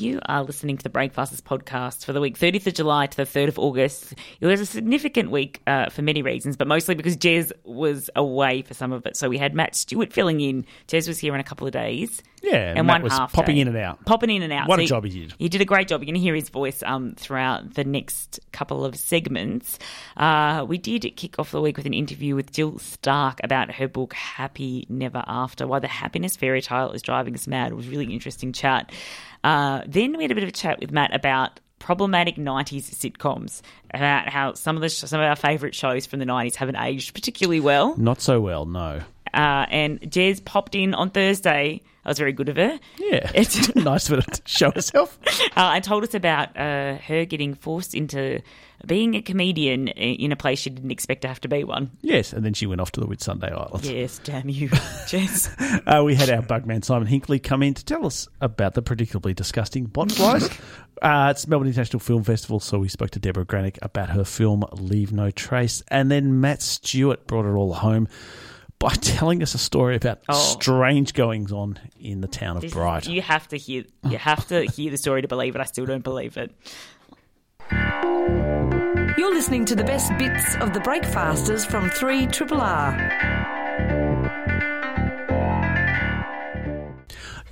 You are listening to the Breakfasters podcast for the week 30th of July to the 3rd of August. It was a significant week uh, for many reasons, but mostly because Jez was away for some of it. So we had Matt Stewart filling in. Jez was here in a couple of days. Yeah, and Matt one was half popping day. in and out. Popping in and out. What a he- job he did. He did a great job. You're going to hear his voice um, throughout the next couple of segments. Uh, we did kick off the week with an interview with Jill Stark about her book Happy Never After, why the happiness fairy tale is driving us mad. It was a really interesting chat. Uh, then we had a bit of a chat with Matt about problematic 90s sitcoms about how some of the some of our favorite shows from the 90s haven't aged particularly well Not so well, no. uh, and Jez popped in on Thursday. Was very good of her. Yeah, It's- nice of her to show herself. uh, and told us about uh, her getting forced into being a comedian in a place she didn't expect to have to be one. Yes, and then she went off to the Whitsunday Islands. Yes, damn you, Jez. Uh, we had our bugman Simon Hinkley come in to tell us about the predictably disgusting botflies. uh, it's Melbourne International Film Festival, so we spoke to Debra Granik about her film Leave No Trace. And then Matt Stewart brought it all home by telling us a story about Oh. strange goings on in the town of This- Bright. You have to hear. You have to hear the story to believe it. I still don't believe it. You're listening to the best bits of the Breakfasters from 3 Triple R.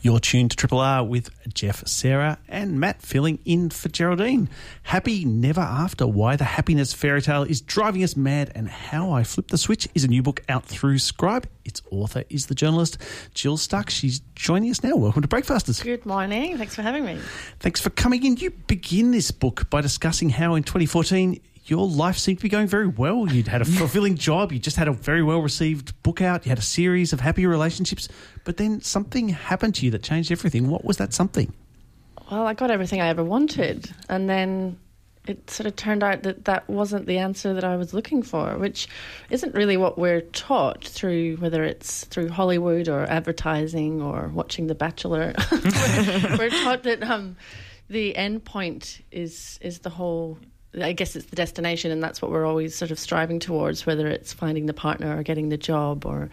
You're tuned to Triple R with Jeff, Sarah, and Matt filling in for Geraldine. Happy Never After Why the Happiness Fairy Tale is Driving Us Mad and How I Flipped the Switch is a new book out through Scribe. Its author is the journalist Jill Stark. She's joining us now. Welcome to Breakfasters. Good morning. Thanks for having me. Thanks for coming in. You begin this book by discussing how in 2014 your life seemed to be going very well. You'd had a fulfilling job. You just had a very well received book out. You had a series of happy relationships. But then something happened to you that changed everything. What was that something? Well, I got everything I ever wanted, and then it sort of turned out that that wasn't the answer that I was looking for, which isn't really what we're taught through whether it's through Hollywood or advertising or watching The Bachelor. we're, we're taught that um, the end point is is the whole. I guess it's the destination, and that's what we're always sort of striving towards, whether it's finding the partner or getting the job or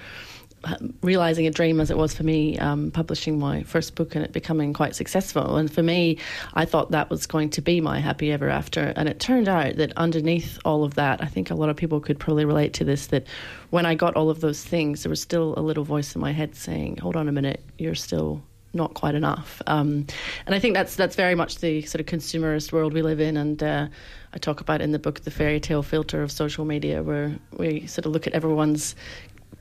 uh, realizing a dream as it was for me um, publishing my first book and it becoming quite successful. And for me i thought that was going to be my happy ever after. And it turned out that underneath all of that i think a lot of people could probably relate to this that when i got all of those things there was still a little voice in my head saying hold on a minute you're still not quite enough. Um, and I think that's that's very much the sort of consumerist world we live in. And uh, I talk about in the book the fairy tale filter of social media, where we sort of look at everyone's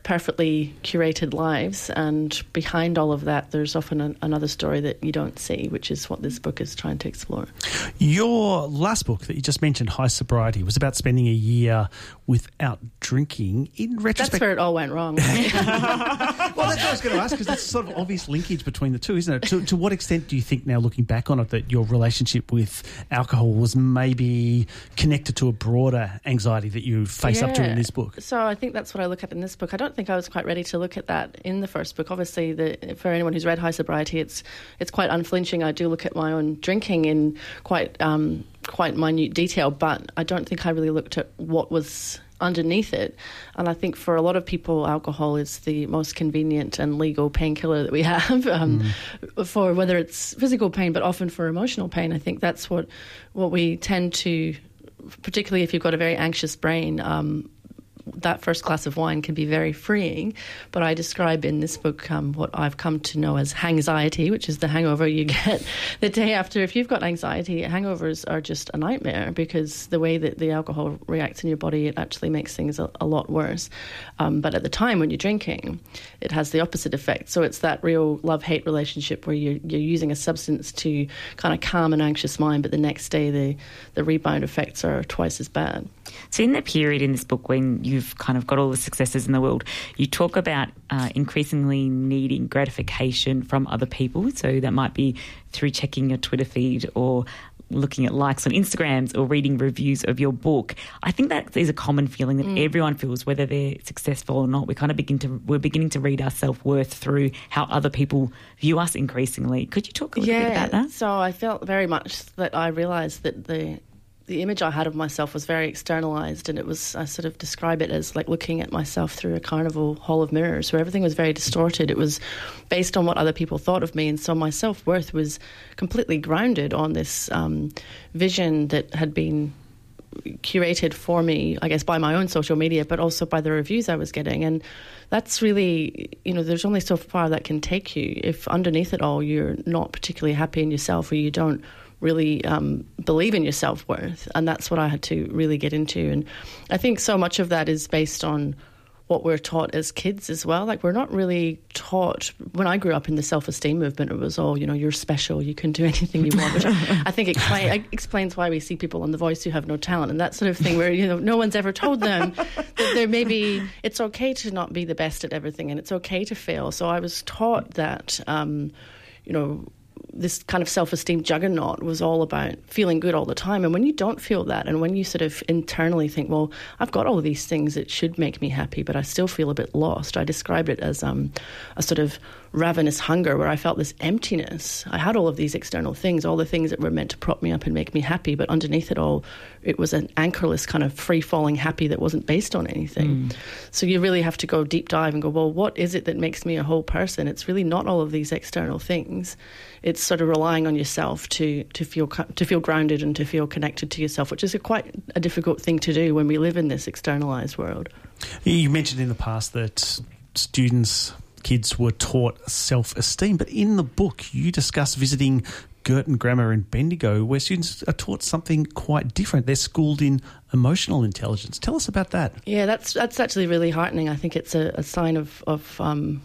perfectly curated lives, and behind all of that, there's often an, another story that you don't see, which is what this book is trying to explore. Your last book that you just mentioned, High Sobriety, was about spending a year without drinking. In retrospect, That's where it all went wrong. well, that's what I was going to ask because that's sort of obvious linkage between the two, isn't it? To, to what extent do you think now, looking back on it, that your relationship with alcohol was maybe connected to a broader anxiety that you face up to in this book? So I think that's what I look at in this book. I don't think I was quite ready to look at that in the first book. Obviously, the, for anyone who's read High Sobriety, it's it's quite unflinching. I do look at my own drinking in quite um, quite minute detail, but I don't think I really looked at what was underneath it. And I think for a lot of people, alcohol is the most convenient and legal painkiller that we have um, for whether it's physical pain, but often for emotional pain. I think that's what what we tend to particularly if you've got a very anxious brain, um, that first glass of wine can be very freeing. But I describe in this book um, what I've come to know as anxiety, which is the hangover you get the day after. If you've got anxiety, hangovers are just a nightmare because the way that the alcohol reacts in your body, it actually makes things a, a lot worse. Um, but at the time when you're drinking, it has the opposite effect. So it's that real love hate relationship where you're, you're using a substance to kind of calm an anxious mind, but the next day the, the rebound effects are twice as bad. So, in the period in this book when you've kind of got all the successes in the world, you talk about uh, increasingly needing gratification from other people. So, that might be through checking your Twitter feed or looking at likes on Instagrams or reading reviews of your book. I think that is a common feeling that everyone feels, whether they're successful or not. We kind of begin to we're beginning to read our self worth through how other people view us increasingly. Could you talk a little bit about that? So I felt very much that I realised that the the image I had of myself was very externalized, and it was I sort of describe it as like looking at myself through a carnival hall of mirrors, where everything was very distorted. It was based on what other people thought of me, and so my self worth was completely grounded on this um, vision that had been curated for me, I guess, by my own social media, but also by the reviews I was getting. And that's really, you know, there's only so far that can take you. If underneath it all you're not particularly happy in yourself or you don't really um, believe in your self worth. And that's what I had to really get into. And I think so much of that is based on what we're taught as kids as well. Like we're not really taught. When I grew up in the self-esteem movement, it was all you know, you're special, you can do anything you want. Which I think explain, explains why we see people on The Voice who have no talent and that sort of thing, where you know, no one's ever told them that there may be. It's okay to not be the best at everything, and it's okay to fail. So I was taught that. Um, you know, this kind of self esteem juggernaut was all about feeling good all the time. And when you don't feel that, and when you sort of internally think, well, I've got all these things that should make me happy, but I still feel a bit lost, I described it as um, a sort of ravenous hunger where I felt this emptiness. I had all of these external things, all the things that were meant to prop me up and make me happy, but underneath it all, it was an anchorless kind of free falling happy that wasn't based on anything. Mm. So you really have to go deep dive and go, well, what is it that makes me a whole person? It's really not all of these external things. It's sort of relying on yourself to to feel to feel grounded and to feel connected to yourself, which is a quite a difficult thing to do when we live in this externalized world. You mentioned in the past that students kids were taught self esteem. But in the book, you discuss visiting Girton Grammar in Bendigo, where students are taught something quite different. They're schooled in emotional intelligence. Tell us about that. Yeah, that's that's actually really heartening. I think it's a, a sign of of um,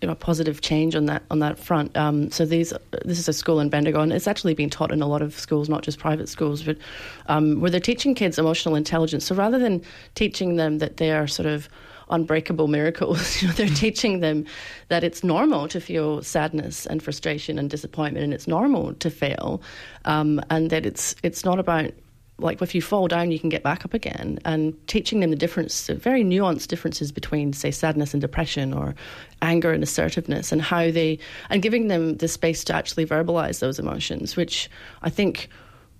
you know positive change on that on that front. Um, so these this is a school in Bendigo, and it's actually been taught in a lot of schools, not just private schools, but um, where they're teaching kids emotional intelligence. So rather than teaching them that they are sort of unbreakable miracles. you know, they're teaching them that it's normal to feel sadness and frustration and disappointment, and it's normal to fail, um, and that it's it's not about like if you fall down, you can get back up again, and teaching them the difference, the very nuanced differences between, say, sadness and depression, or anger and assertiveness, and how they, and giving them the space to actually verbalize those emotions, which I think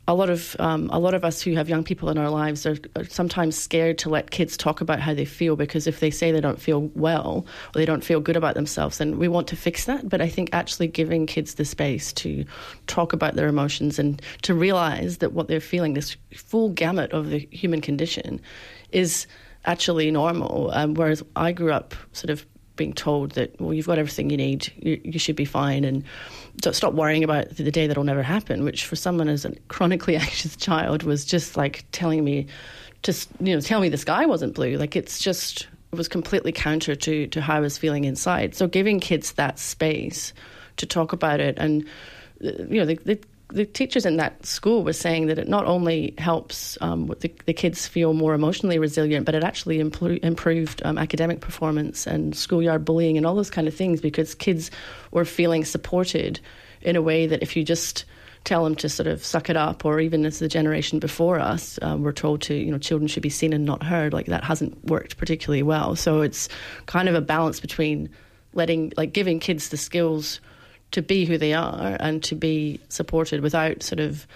a lot of um, a lot of us who have young people in our lives are, are, sometimes scared to let kids talk about how they feel because if they say they don't feel well or they don't feel good about themselves, then we want to fix that. But I think actually giving kids the space to talk about their emotions and to realize that what they're feeling, this full gamut of the human condition, is actually normal. Um, whereas I grew up sort of being told that well you've got everything you need you, you should be fine and stop worrying about the day that'll never happen which for someone as a chronically anxious child was just like telling me just you know tell me the sky wasn't blue. Like it's just it was completely counter to to how I was feeling inside. So giving kids that space to talk about it and you know the, the teachers in that school were saying that it not only helps um, the, the, kids feel more emotionally resilient, but it actually impl- improved um, academic performance and schoolyard bullying and all those kind of things because kids were feeling supported in a way that if you just tell them to sort of suck it up, or even as the generation before us um, were told to, you know, children should be seen and not heard, like that hasn't worked particularly well. So it's kind of a balance between letting, like, giving kids the skills to be who they are and to be supported without sort of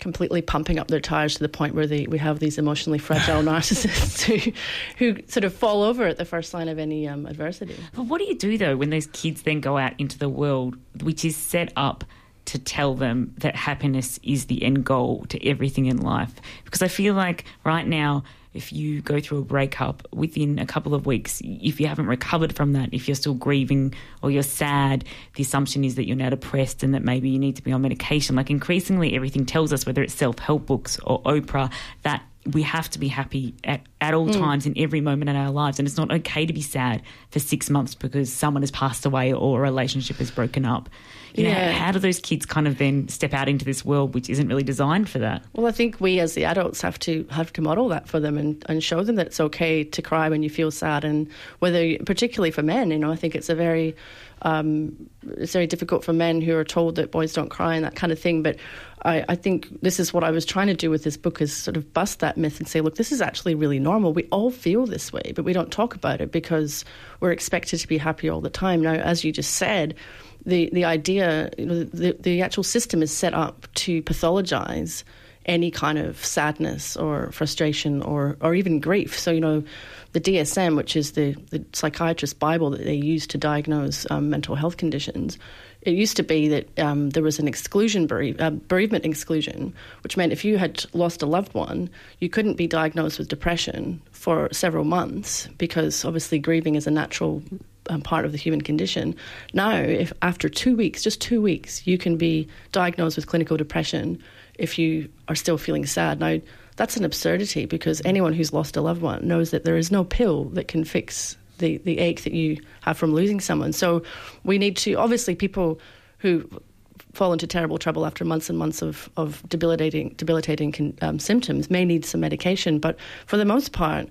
completely pumping up their tires to the point where they, we have these emotionally fragile narcissists who, who sort of fall over at the first sign of any um, adversity. But what do you do though when those kids then go out into the world, which is set up to tell them that happiness is the end goal to everything in life? Because I feel like right now if you go through a breakup within a couple of weeks, if you haven't recovered from that, if you're still grieving or you're sad, the assumption is that you're now depressed and that maybe you need to be on medication. Like increasingly, everything tells us, whether it's self help books or Oprah, that we have to be happy at, at all mm. times in every moment in our lives. And it's not okay to be sad for six months because someone has passed away or a relationship has broken up. You yeah. know, how do those kids kind of then step out into this world which isn't really designed for that? Well, I think we as the adults have to have to model that for them and, and show them that it's okay to cry when you feel sad and whether particularly for men, you know, I think it's a very um, it's very difficult for men who are told that boys don't cry and that kind of thing. But I, I, think this is what I was trying to do with this book is sort of bust that myth and say, look, this is actually really normal. We all feel this way, but we don't talk about it because we're expected to be happy all the time. Now, as you just said, the, the idea, the, the actual system is set up to pathologize any kind of sadness or frustration or, or even grief. So, you know, the DSM, which is the, the psychiatrist Bible that they use to diagnose um, mental health conditions, it used to be that um, there was an exclusion, bereave, uh, bereavement exclusion, which meant if you had lost a loved one, you couldn't be diagnosed with depression for several months because obviously grieving is a natural part of the human condition. Now, if after two weeks, just two weeks, you can be diagnosed with clinical depression if you are still feeling sad. Now, that's an absurdity because anyone who's lost a loved one knows that there is no pill that can fix the, the ache that you have from losing someone. So we need to, obviously, people who fall into terrible trouble after months and months of, of debilitating, debilitating um, symptoms may need some medication. But for the most part,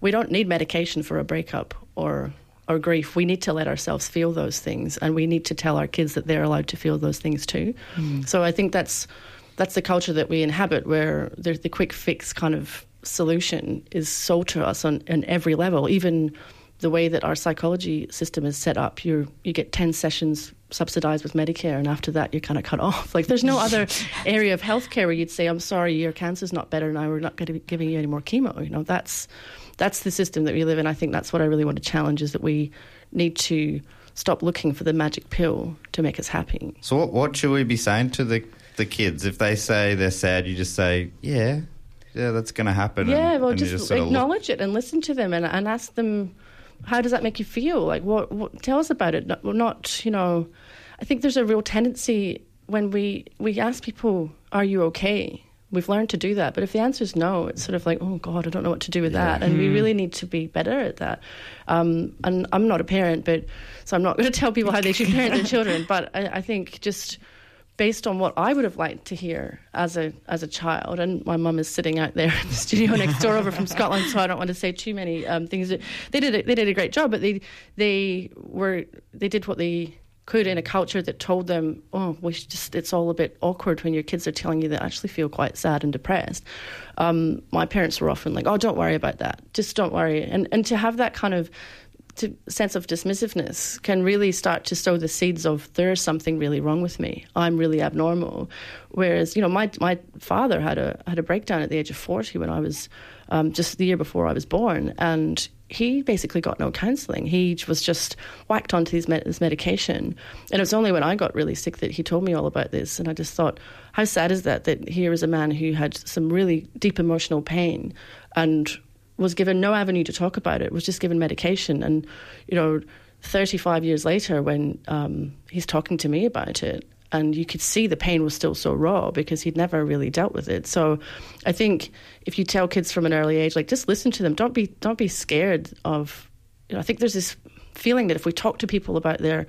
we don't need medication for a breakup or or grief, we need to let ourselves feel those things, and we need to tell our kids that they're allowed to feel those things too. Mm. So I think that's that's the culture that we inhabit, where there's the quick fix kind of solution is sold to us on, on every level, even the way that our psychology system is set up, you you get ten sessions subsidized with Medicare, and after that, you're kind of cut off. Like there's no other area of healthcare where you'd say, "I'm sorry, your cancer's not better now. We're not going to be giving you any more chemo." You know, that's that's the system that we live in. I think that's what I really want to challenge: is that we need to stop looking for the magic pill to make us happy. So, what, what should we be saying to the the kids if they say they're sad? You just say, "Yeah." Yeah, that's going to happen. Yeah, and, well, and just, just acknowledge look- it and listen to them and, and ask them how does that make you feel? Like, what, what tell us about it. Not, not, you know, I think there's a real tendency when we we ask people, "Are you okay?" We've learned to do that, but if the answer is no, it's sort of like, "Oh God, I don't know what to do with yeah. that," and mm. we hmm. really need to be better at that. Um, and I'm not a parent, but so I'm not going to tell people how they should parent their children. But I, I think just based on what I would have liked to hear as a as a child. And my mum is sitting out there in the studio next door over from Scotland, so I don't want to say too many um, things. They did a, they did a great job, but they they were they did what they could in a culture that told them, oh, we just it's all a bit awkward when your kids are telling you they actually feel quite sad and depressed. Um, my parents were often like, oh, don't worry about that, just don't worry, and and to have that kind of to, sense of dismissiveness can really start to sow the seeds of there's something really wrong with me. I'm really abnormal. Whereas, you know, my my father had a had a breakdown at the age of forty when I was um, just the year before I was born, and he basically got no counselling. He was just whacked onto his, med- his medication, and it was only when I got really sick that he told me all about this. And I just thought, how sad is that? That here is a man who had some really deep emotional pain and was given no avenue to talk about it, was just given medication. And, you know, 35 years later, when um, he's talking to me about it, and you could see the pain was still so raw because he'd never really dealt with it. So I think if you tell kids from an early age, like just listen to them, don't be don't be scared of. You know, I think there's this feeling that if we talk to people about their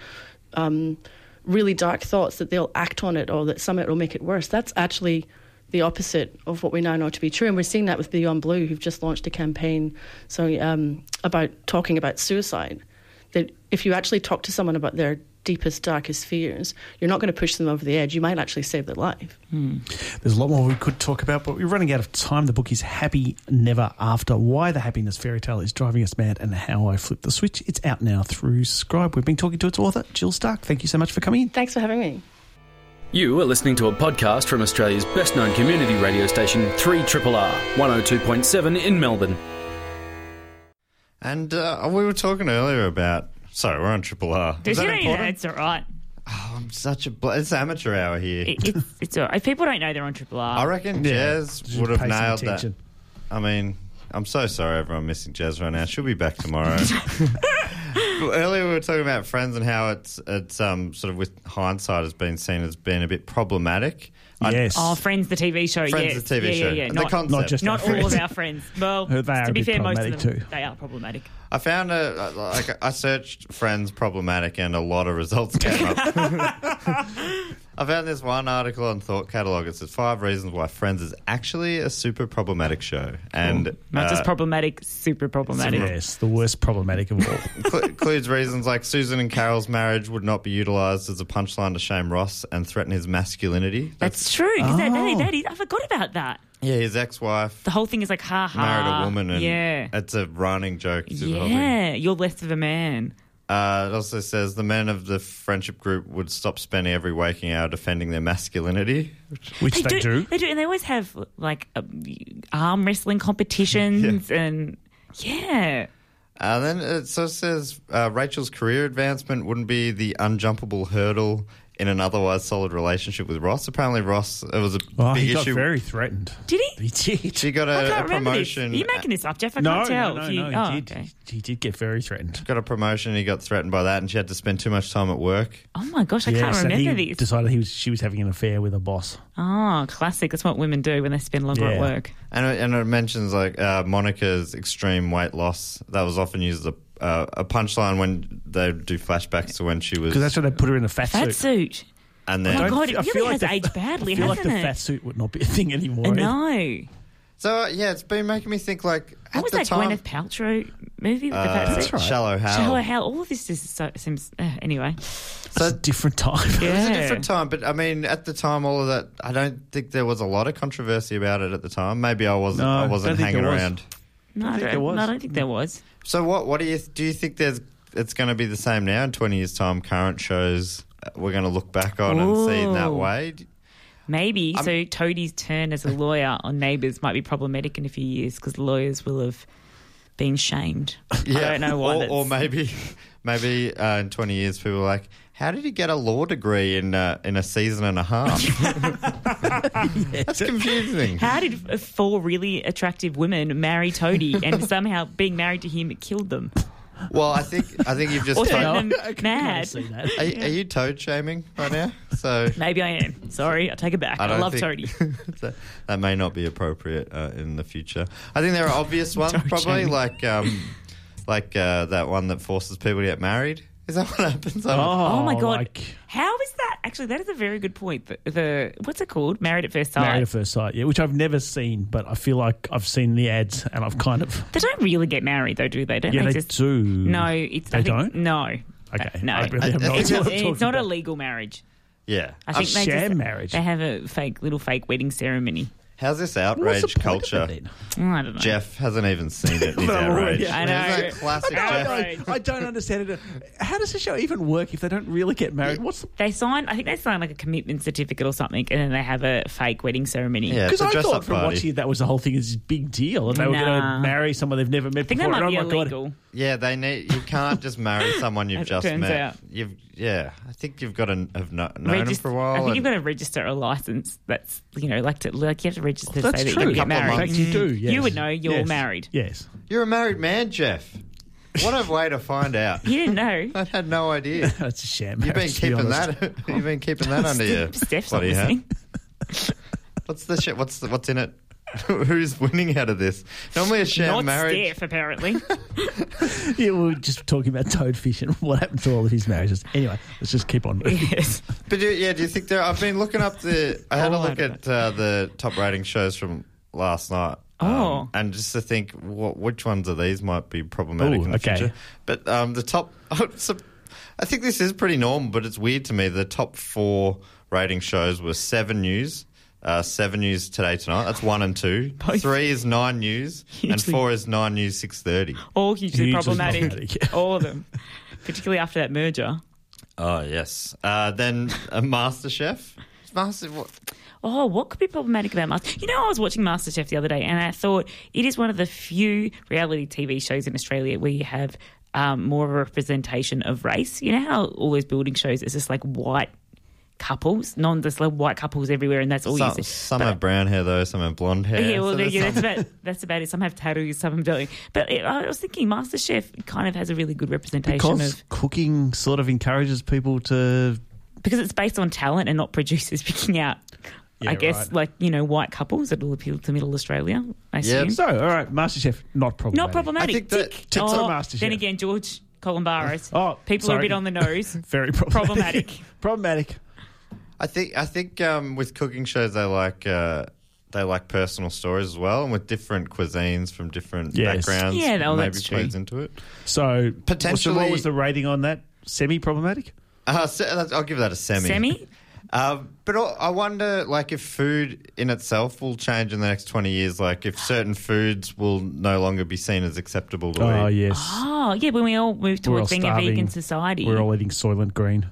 um, really dark thoughts, that they'll act on it or that somehow will make it worse. That's actually the opposite of what we now know to be true. And we're seeing that with Beyond Blue, who've just launched a campaign so um, about talking about suicide. That if you actually talk to someone about their deepest, darkest fears, you're not going to push them over the edge. You might actually save their life. Hmm. There's a lot more we could talk about, but we're running out of time. The book is Happy Never After Why the Happiness Fairy Tale is Driving Us Mad and How I Flipped the Switch. It's out now through Scribe. We've been talking to its author, Jill Stark. Thank you so much for coming in. Thanks for having me. You are listening to a podcast from Australia's best known community radio station, 3RRR, 102.7 in Melbourne. And uh, we were talking earlier about. Sorry, we're on Triple R. Did you know It's all right. Oh, I'm such a. Bl- it's amateur hour here. It, it's, it's all right. If people don't know they're on Triple R. I reckon yeah, Jez would have nailed that. I mean, I'm so sorry everyone missing Jez right now. She'll be back tomorrow. Earlier we were talking about Friends and how it's it's um sort of with hindsight has been seen as being a bit problematic. Yes. Oh, Friends, the TV show. Friends, yes. the TV yeah, show. Yeah, yeah. The not, concept. Not just not all of our friends. Well, they are to be fair, most of them too. they are problematic. I found a like I searched Friends problematic and a lot of results came up. I found this one article on Thought Catalog. It says five reasons why Friends is actually a super problematic show, and cool. not uh, just problematic, super problematic. Yes, the worst problematic of all. includes reasons like Susan and Carol's marriage would not be utilised as a punchline to shame Ross and threaten his masculinity. That's, That's true. Oh. That, that, that is, I forgot about that. Yeah, his ex-wife. The whole thing is like, ha ha. Married a woman, and yeah. it's a running joke. Yeah, you're less of a man. Uh, it also says the men of the friendship group would stop spending every waking hour defending their masculinity. Which they, do, They do, and they always have like um, arm wrestling competitions, and yeah. Uh, then it so says uh, Rachel's career advancement wouldn't be the unjumpable hurdle in an otherwise solid relationship with Ross. Apparently, Ross it was a Oh, big he got issue. very threatened. Did he? He did. she got a, can't remember this. promotion. Are you making this up, Jeff? I no, can't tell. no, no, if you, no, he oh, did. okay. He did get very threatened. got a promotion. He got threatened by that, and she had to spend too much time at work. Oh my gosh, I Yeah, can't so remember he this. decided he was she was having an affair with a boss. Oh, classic. That's what women do when they spend longer at work. And it, and it mentions like uh, Monica's extreme weight loss. That was often used as a, uh, a punchline when they do flashbacks to when she was. Because that's when they put her in a fat, Fat suit. suit. and Oh then my I god, it feel really like has the- aged badly, I feel like hasn't the it? fat suit would not be a thing anymore. no, so uh, yeah, it's been making me think like at What was the that time. Gwyneth Paltrow movie with the uh, fat suit? right. Shallow Hal. Shallow Hal. All of this is so, seems uh, anyway. It's a different time. It was a Yeah. different time, but I mean, at the time, all of that, I don't think there was a lot of controversy about it at the time. Maybe I wasn't, No, I don't wasn't think hanging there was. around. No, I think don't, there was. no, I don't think there was. So, what, what do you do? You think there's it's going to be the same now in twenty years' time? Current shows uh, we're going to look back on and see in that way. Maybe. so Toadie's turn as a lawyer on Neighbours might be problematic in a few years because lawyers will have been shamed. Yeah, I don't know why. Or, or maybe, maybe uh, in twenty years, people are like, "How did he get a law degree in uh, in a season and a half?" That's confusing. How did four really attractive women marry Toadie and somehow being married to him killed them? Well, I think I think you've just. Or told- them I can mad? that. are, are you toad shaming right now? So Maybe I am. Sorry, I take it back. I, don't love think- Toadie. that, that may not be appropriate uh, in the future. I think there are obvious ones, probably shaming. like um, like uh, that one that forces people to get married. Is that what happens? Oh, oh, Oh my god! like How is that? Actually, that is a very good point. The, the what's it called? Married at first sight. Married at First Sight, yeah, which I've never seen, but I feel like I've seen the ads and I've kind of. They don't really get married, though, do they? Don't Yeah, they, they just do. No, it's they think, don't. No. Okay, No, I really have no it's, idea not, what I'm it's talking not a about. legal marriage. Yeah. I think they sham just, marriage. They have a fake little fake wedding ceremony. How's this outrage culture? it? I don't know. Jeff hasn't even seen it. He's But I'm already- outraged. I know. Isn't that classic I know. Jeff? Right. I, I don't understand it. How does the show even work if they don't really get married? What's the They sign. I think they sign like a commitment certificate or something, and then they have a fake wedding ceremony. Yeah. Because It's a I dress-up thought from party. watching it that was the whole thing is this big deal, and they were going to marry someone they've never met I think that before. might and be oh my god! Illegal. Yeah, they need. You can't just marry someone you've As it just turns met. out. You've yeah. I think you've got to have kno- known him Regis- for a while. I think and- you've got to register a license. That's you know, like to like you have to register to That's say that true. you're going to get Couple of married. In fact, you do. Yes. You would know you're Yes. married. Yes. You're a married man, Jeff. What a way to find out. You didn't know. I had no idea. That's a sham. You've been marriage, be keeping that. You've been keeping that under your Steph's not bloody hat. listening. What's the shit? What's the, what's in it? Who's winning out of this? Normally a sham Not marriage. Steph, apparently. Yeah, we were just talking about Toadfish and what happened to all of his marriages. Anyway, let's just keep on moving. yes. But do, yeah, do you think there? I've been looking up the. I had a Oh, I look at uh, the top rating shows from last night. um, Oh. and just to think, what, which ones of these might be problematic Ooh, in the okay. future. But um, the top, oh, so, I think this is pretty normal, but it's weird to me. The top four rating shows were Seven News, uh, Seven News Today Tonight. That's one and two. Both. Three is Nine News, and four is Nine News Six Thirty. All hugely, Hugely problematic. problematic. All of them. Particularly after that merger. Oh yes. Uh, then uh, MasterChef. Master. What? Oh, what could be problematic about Master? You know, I was watching MasterChef the other day, and I thought it is one of the few reality TV shows in Australia where you have um, more of a representation of race. You know how all those building shows is just like white couples, non just like white couples everywhere, and that's all Some, you see. some But- have brown hair though. Some have blonde hair. Yeah, well, so yeah, that's about that's about it. Some have tattoos, some don't. But it, I was thinking, MasterChef kind of has a really good representation Because of cooking sort of encourages people to. because it's based on talent and not producers picking out. Yeah, I guess right. like you know white couples that will appeal to Middle Australia. I Yeah. assume So, all right, MasterChef, not problematic. not problematic. I think that- Tick. Tick oh, MasterChef. Then again, George Calombaris. Oh, people are a bit on the nose. Very problematic. Problematic. problematic. I think I think um, with cooking shows they like uh, they like personal stories as well, and with different cuisines from different Yes. backgrounds, Yeah, no, maybe that's true. plays into it. So, Potentially- What was the rating on that? Semi problematic? Uh, se- that's- I'll give that a semi. Semi. Um, but I wonder, like, if food in itself will change in the next twenty years. Like, if certain foods will no longer be seen as acceptable to Oh eat. yes. Oh, yeah, when we all move We're all towards being a starving. vegan society. We're all eating Soylent Green Yeah.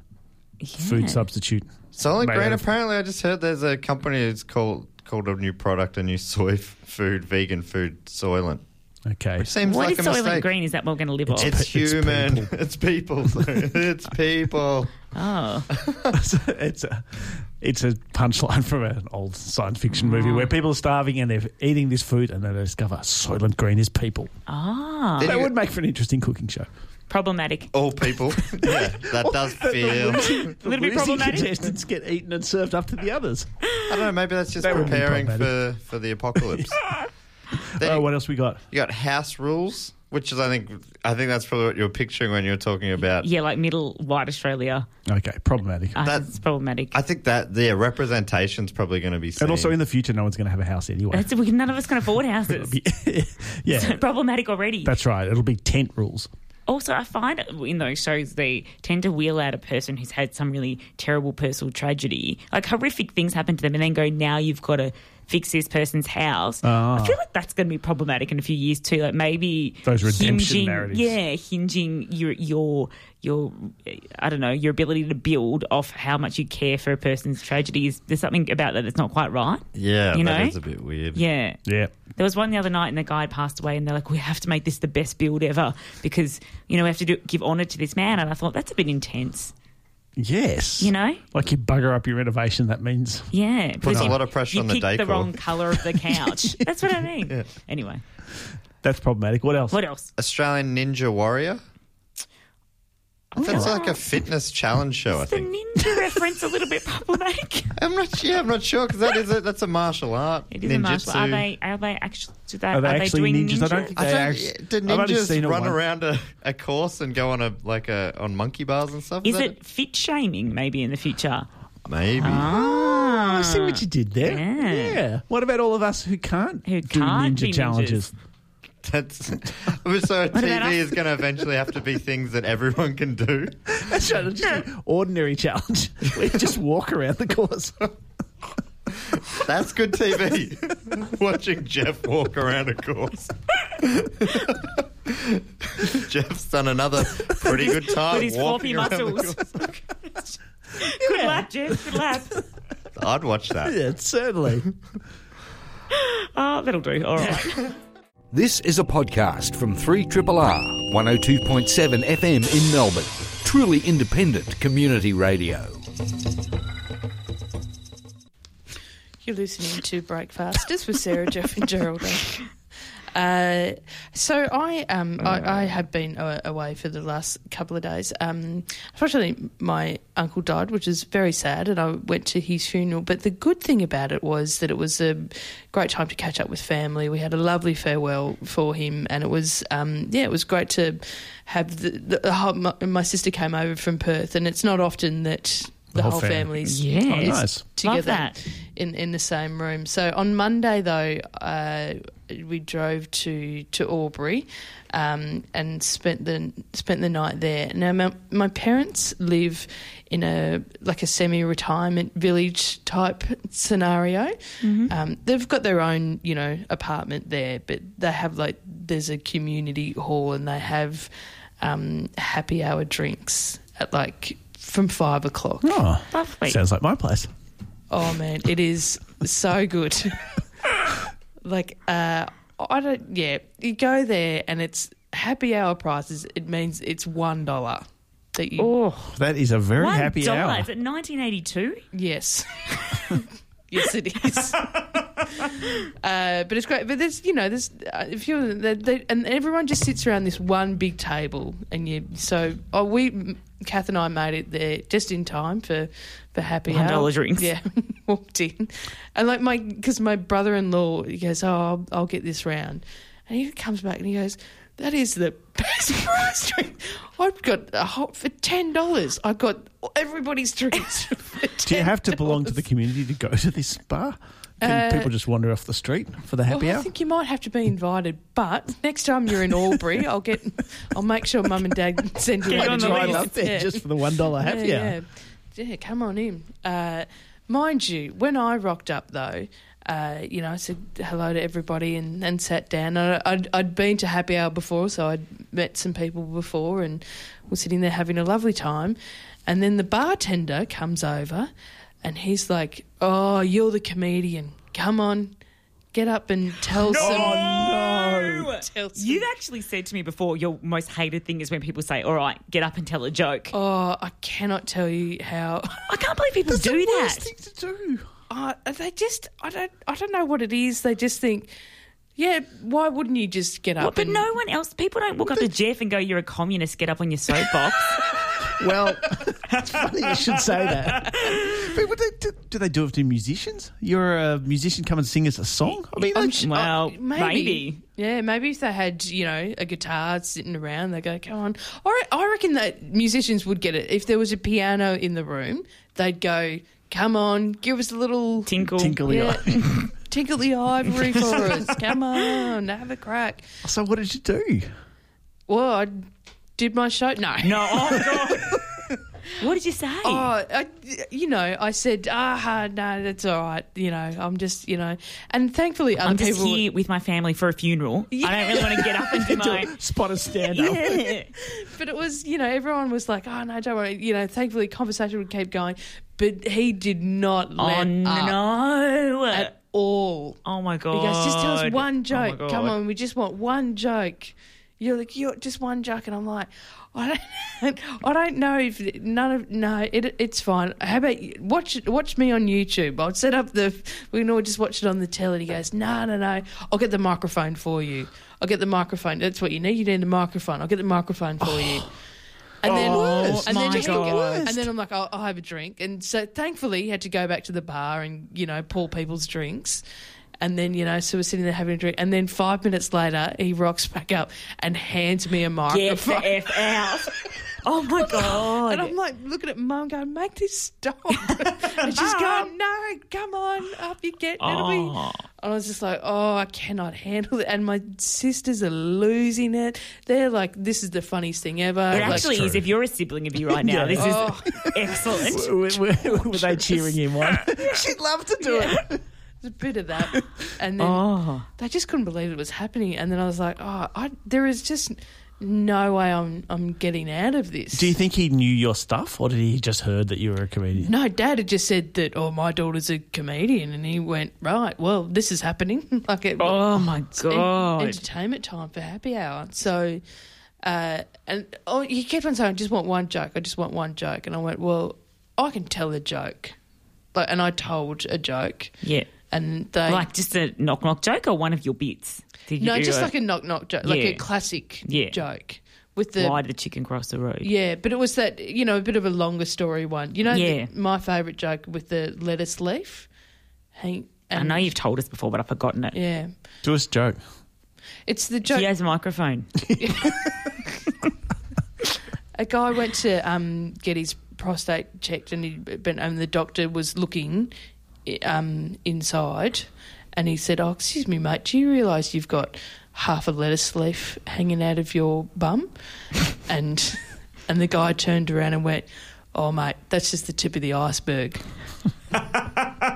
Food substitute. Solid Made Green. out of- Apparently, I just heard there's a company that's called called a new product, a new soy f- food, vegan food, Soylent. Okay. Which seems What like is a Soylent mistake. Green? Is that what we're going to live off? It's It's human. people. It's people. it's people. oh, it's a it's a punchline from an old science fiction movie Oh. where people are starving and they're eating this food and then they discover Soylent Green is people. ah, Then That would make for an interesting cooking show. Problematic. all people. yeah, that does feel. A little bit Losing problematic. contestants get eaten and served up to the others. I don't know. Maybe that's just That would be preparing for problematic. for the apocalypse. Then Oh, you- what else we got? You got house rules, which is I think I think that's probably what you were picturing when you were talking about. Yeah, like middle white Australia. Okay, problematic. Uh, That- it's problematic. I think that the representation's probably going to be. Seen. and also in the future, no one's going to have a house anyway. That's, we, none of us can afford houses. yeah, problematic already. that's right. It'll be tent rules. Also, I find in those shows they tend to wheel out a person who's had some really terrible personal tragedy, like horrific things happen to them, and then go, "Now you've got to fix this person's house." Ah. I feel like that's going to be problematic in a few years too. Like maybe Those redemption hinging, narratives. yeah, hinging your your your I don't know your ability to build off how much you care for a person's tragedy. Is there's something about that that's not quite right? yeah, you know? is a bit weird. Yeah. Yeah. There was one the other night, and the guy passed away, and they're like, "We have to make this the best build ever because you know we have to do, give honour to this man." And I thought that's a bit intense, Yes. you know? Like you bugger up your renovation, that means Yeah, because a you- lot of pressure you on the picked the wrong colour of the couch. That's what I mean. Anyway, that's problematic. What else? what else? Australian Ninja Warrior. That's like a fitness challenge show. I Is the think. ninja reference a little bit problematic? I'm not. Yeah, I'm not sure because that is a, that's a martial art. It is a martial. Are they? Are they actually? Do they, Are they actually doing ninjas? I don't think I they don't, actually. do I've only ninjas seen it run once. around a, a course and go on a like a on monkey bars and stuff? Is that it fit shaming? Maybe in the future. Maybe. Ah, I see what you did there. Yeah. Yeah. What about all of us who can't Who do can't ninja be challenges? That's so. about TV us? is going to eventually have to be things that everyone can do. That's right. Just an ordinary challenge. We just walk around the course. That's good TV. Watching Jeff walk around a course. Jeff's done another pretty good time With his walking floppy around the muscles. course. Good lap, Jeff. Good lap. I'd watch that. yeah, certainly. Oh, that'll do. All right. This is a podcast from 3RRR 102.7 FM in Melbourne. Truly independent community radio. You're listening to Breakfasters with Sarah, Jeff, and Geraldine. Uh, so I um I, I have been away for the last couple of days. Um, unfortunately, my uncle died, which is very sad, and I went to his funeral. But the good thing about it was that it was a great time to catch up with family. We had a lovely farewell for him, and it was um yeah, it was great to have the, the, the whole, my, my sister came over from Perth, and it's not often that the, whole whole, fam- family's Yeah. Oh, nice. together Love that. in in the same room. So on Monday though, uh, we drove to to Albury um, and spent the spent the night there. Now my, my parents live in a like a semi retirement village type scenario. Um, they've got their own you know apartment there, but they have like there's a community hall and they have um, happy hour drinks at like from five o'clock. Oh, Lovely. sounds like my place. Oh man, it is so good. like, uh, I don't. Yeah, you go there and it's happy hour prices. It means it's one dollar. That you Oh, That is a very one happy dollar. hour. Is it 1982? yes, yes it is. uh, but it's great. But there's you know there's uh, if you they, they, and everyone just sits around this one big table and you so oh we Kath and I made it there just in time for for happy One hour. dollar drinks. Yeah, walked in, and like my because my brother in law he goes, oh, I'll, I'll get this round, and he comes back and he goes. That is the best price drink. I've got a hot for ten dollars. I've got everybody's drinks. For Do you have to belong to the community to go to this bar? Can Uh, people just wander off the street for the happy well, I think you might have to be invited, but next time you're in Albury, I'll get, I'll make sure Mum and Dad send you Get on the drive list. up up there Yeah. just for the one dollar happy Yeah, hour. yeah. yeah, come on in. Uh, mind you, when I rocked up though, uh, you know, I said hello to everybody and, and sat down. I'd, I'd been to happy hour before, so I'd met some people before and was sitting there having a lovely time. And then the bartender comes over and he's like, Oh, you're the comedian. Come on, get up and tell no! some. No, tell some. You've actually said to me before your most hated thing is when people say, "All right, get up and tell a joke." Oh, I cannot tell you how. I can't believe people That's do the that. Worst thing to do. Uh, they just, I don't, I don't know what it is. They just think. Yeah, why wouldn't you just get up? Well, but and, no one else. People don't walk up to Jeff and go, "You're a communist. Get up on your soapbox." well, that's funny you should say that. But they, do, do, they do it to musicians? You're a musician, come and sing us a song? I mean, I'm, well, uh, maybe. maybe. Yeah, maybe if they had, you know, a guitar sitting around, they go, come on. I, I reckon that musicians would get it. If there was a piano in the room, they'd go, come on, give us a little tinkle. Tinkle yeah. tinkle the ivory for us. Come on, have a crack. So what did you do? Well, I did my show. No. No. Oh, God. What did you say? Oh, I, you know, I said, ah, no, that's all right. You know, I'm just, you know, and thankfully other I'm just people here with my family for a funeral. Yeah. I don't really want to get up and do my spot a stand up. Yeah. but it was, you know, everyone was like, oh no, don't worry. You know, thankfully conversation would keep going, but he did not oh, let oh, up no. at all. Oh my god! He goes, just tell us one joke. Come on, we just want one joke. You're like, you're just one joke, and I'm like, I don't, I don't know if none of no, it, it's fine. How about you, watch watch me on YouTube? I'll set up the. We can all just watch it on the telly. He goes, no, no, no. I'll get the microphone for you. I'll get the microphone. That's what you need. You need the microphone. I'll get the microphone for you. And then, Oh, and then, go- and then I'm like, I'll, I'll have a drink. And so thankfully, he had to go back to the bar and you know pour people's drinks. And then you know, so we're sitting there having a drink. And then five minutes later, he rocks back up and hands me a microphone. Get the f out! Oh my god! And I'm like looking at mum going, make this stop. and she's going, no, come on, up you get. It'll be. Oh. And I was just like, oh, I cannot handle it. And my sisters are losing it. They're like, this is the funniest thing ever. It Like, actually is. If you're a sibling of you right now, this is Oh. excellent. were, were- were they cheering him on? She'd love to do it. A bit of that. And then Oh, they just couldn't believe it was happening. And then I was like, oh, I, there is just no way I'm I'm getting out of this. Do you think he knew your stuff, or did he just heard that you were a comedian? No, Dad had just said that. Oh, my daughter's a comedian, and he went right. Well, this is happening. like it, oh my it's en- god! entertainment time for happy hour. So, uh, and oh, he kept on saying, "I just want one joke. I just want one joke." And I went, "Well, I can tell a joke." Like, and I told a joke, Yeah, and they like just a knock knock joke or one of your bits. Did you no, just a, like a knock knock joke, like Yeah. a classic Yeah. joke with the why did the chicken cross the road? Yeah, but it was that you know a bit of a longer story one. You know, Yeah. the, my favourite joke with the lettuce leaf. Hang, I know you've told us before, but I've forgotten it. Yeah, Do us a joke. it's the joke. He has a microphone. A guy went to um, get his prostate checked, and he been, and the doctor was looking um, inside, and he said, "Oh, excuse me, mate, do you realise you've got half a lettuce leaf hanging out of your bum?" and and the guy turned around and went, "Oh, mate, that's just the tip of the iceberg."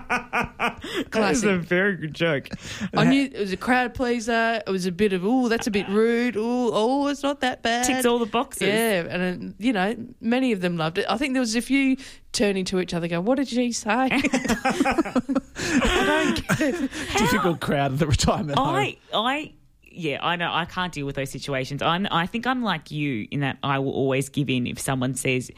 That is a very good joke. I knew it was a crowd pleaser. It was a bit of, oh, that's a bit rude. Oh, oh, it's not that bad. Ticks all the boxes. Yeah, and uh, you know, many of them loved it. I think there was a few turning to each other, going, "What did she say?" I don't get it. Difficult crowd at the retirement home. I, I, yeah, I know. I can't deal with those situations. I'm, I think I'm like you in that I will always give in if someone says.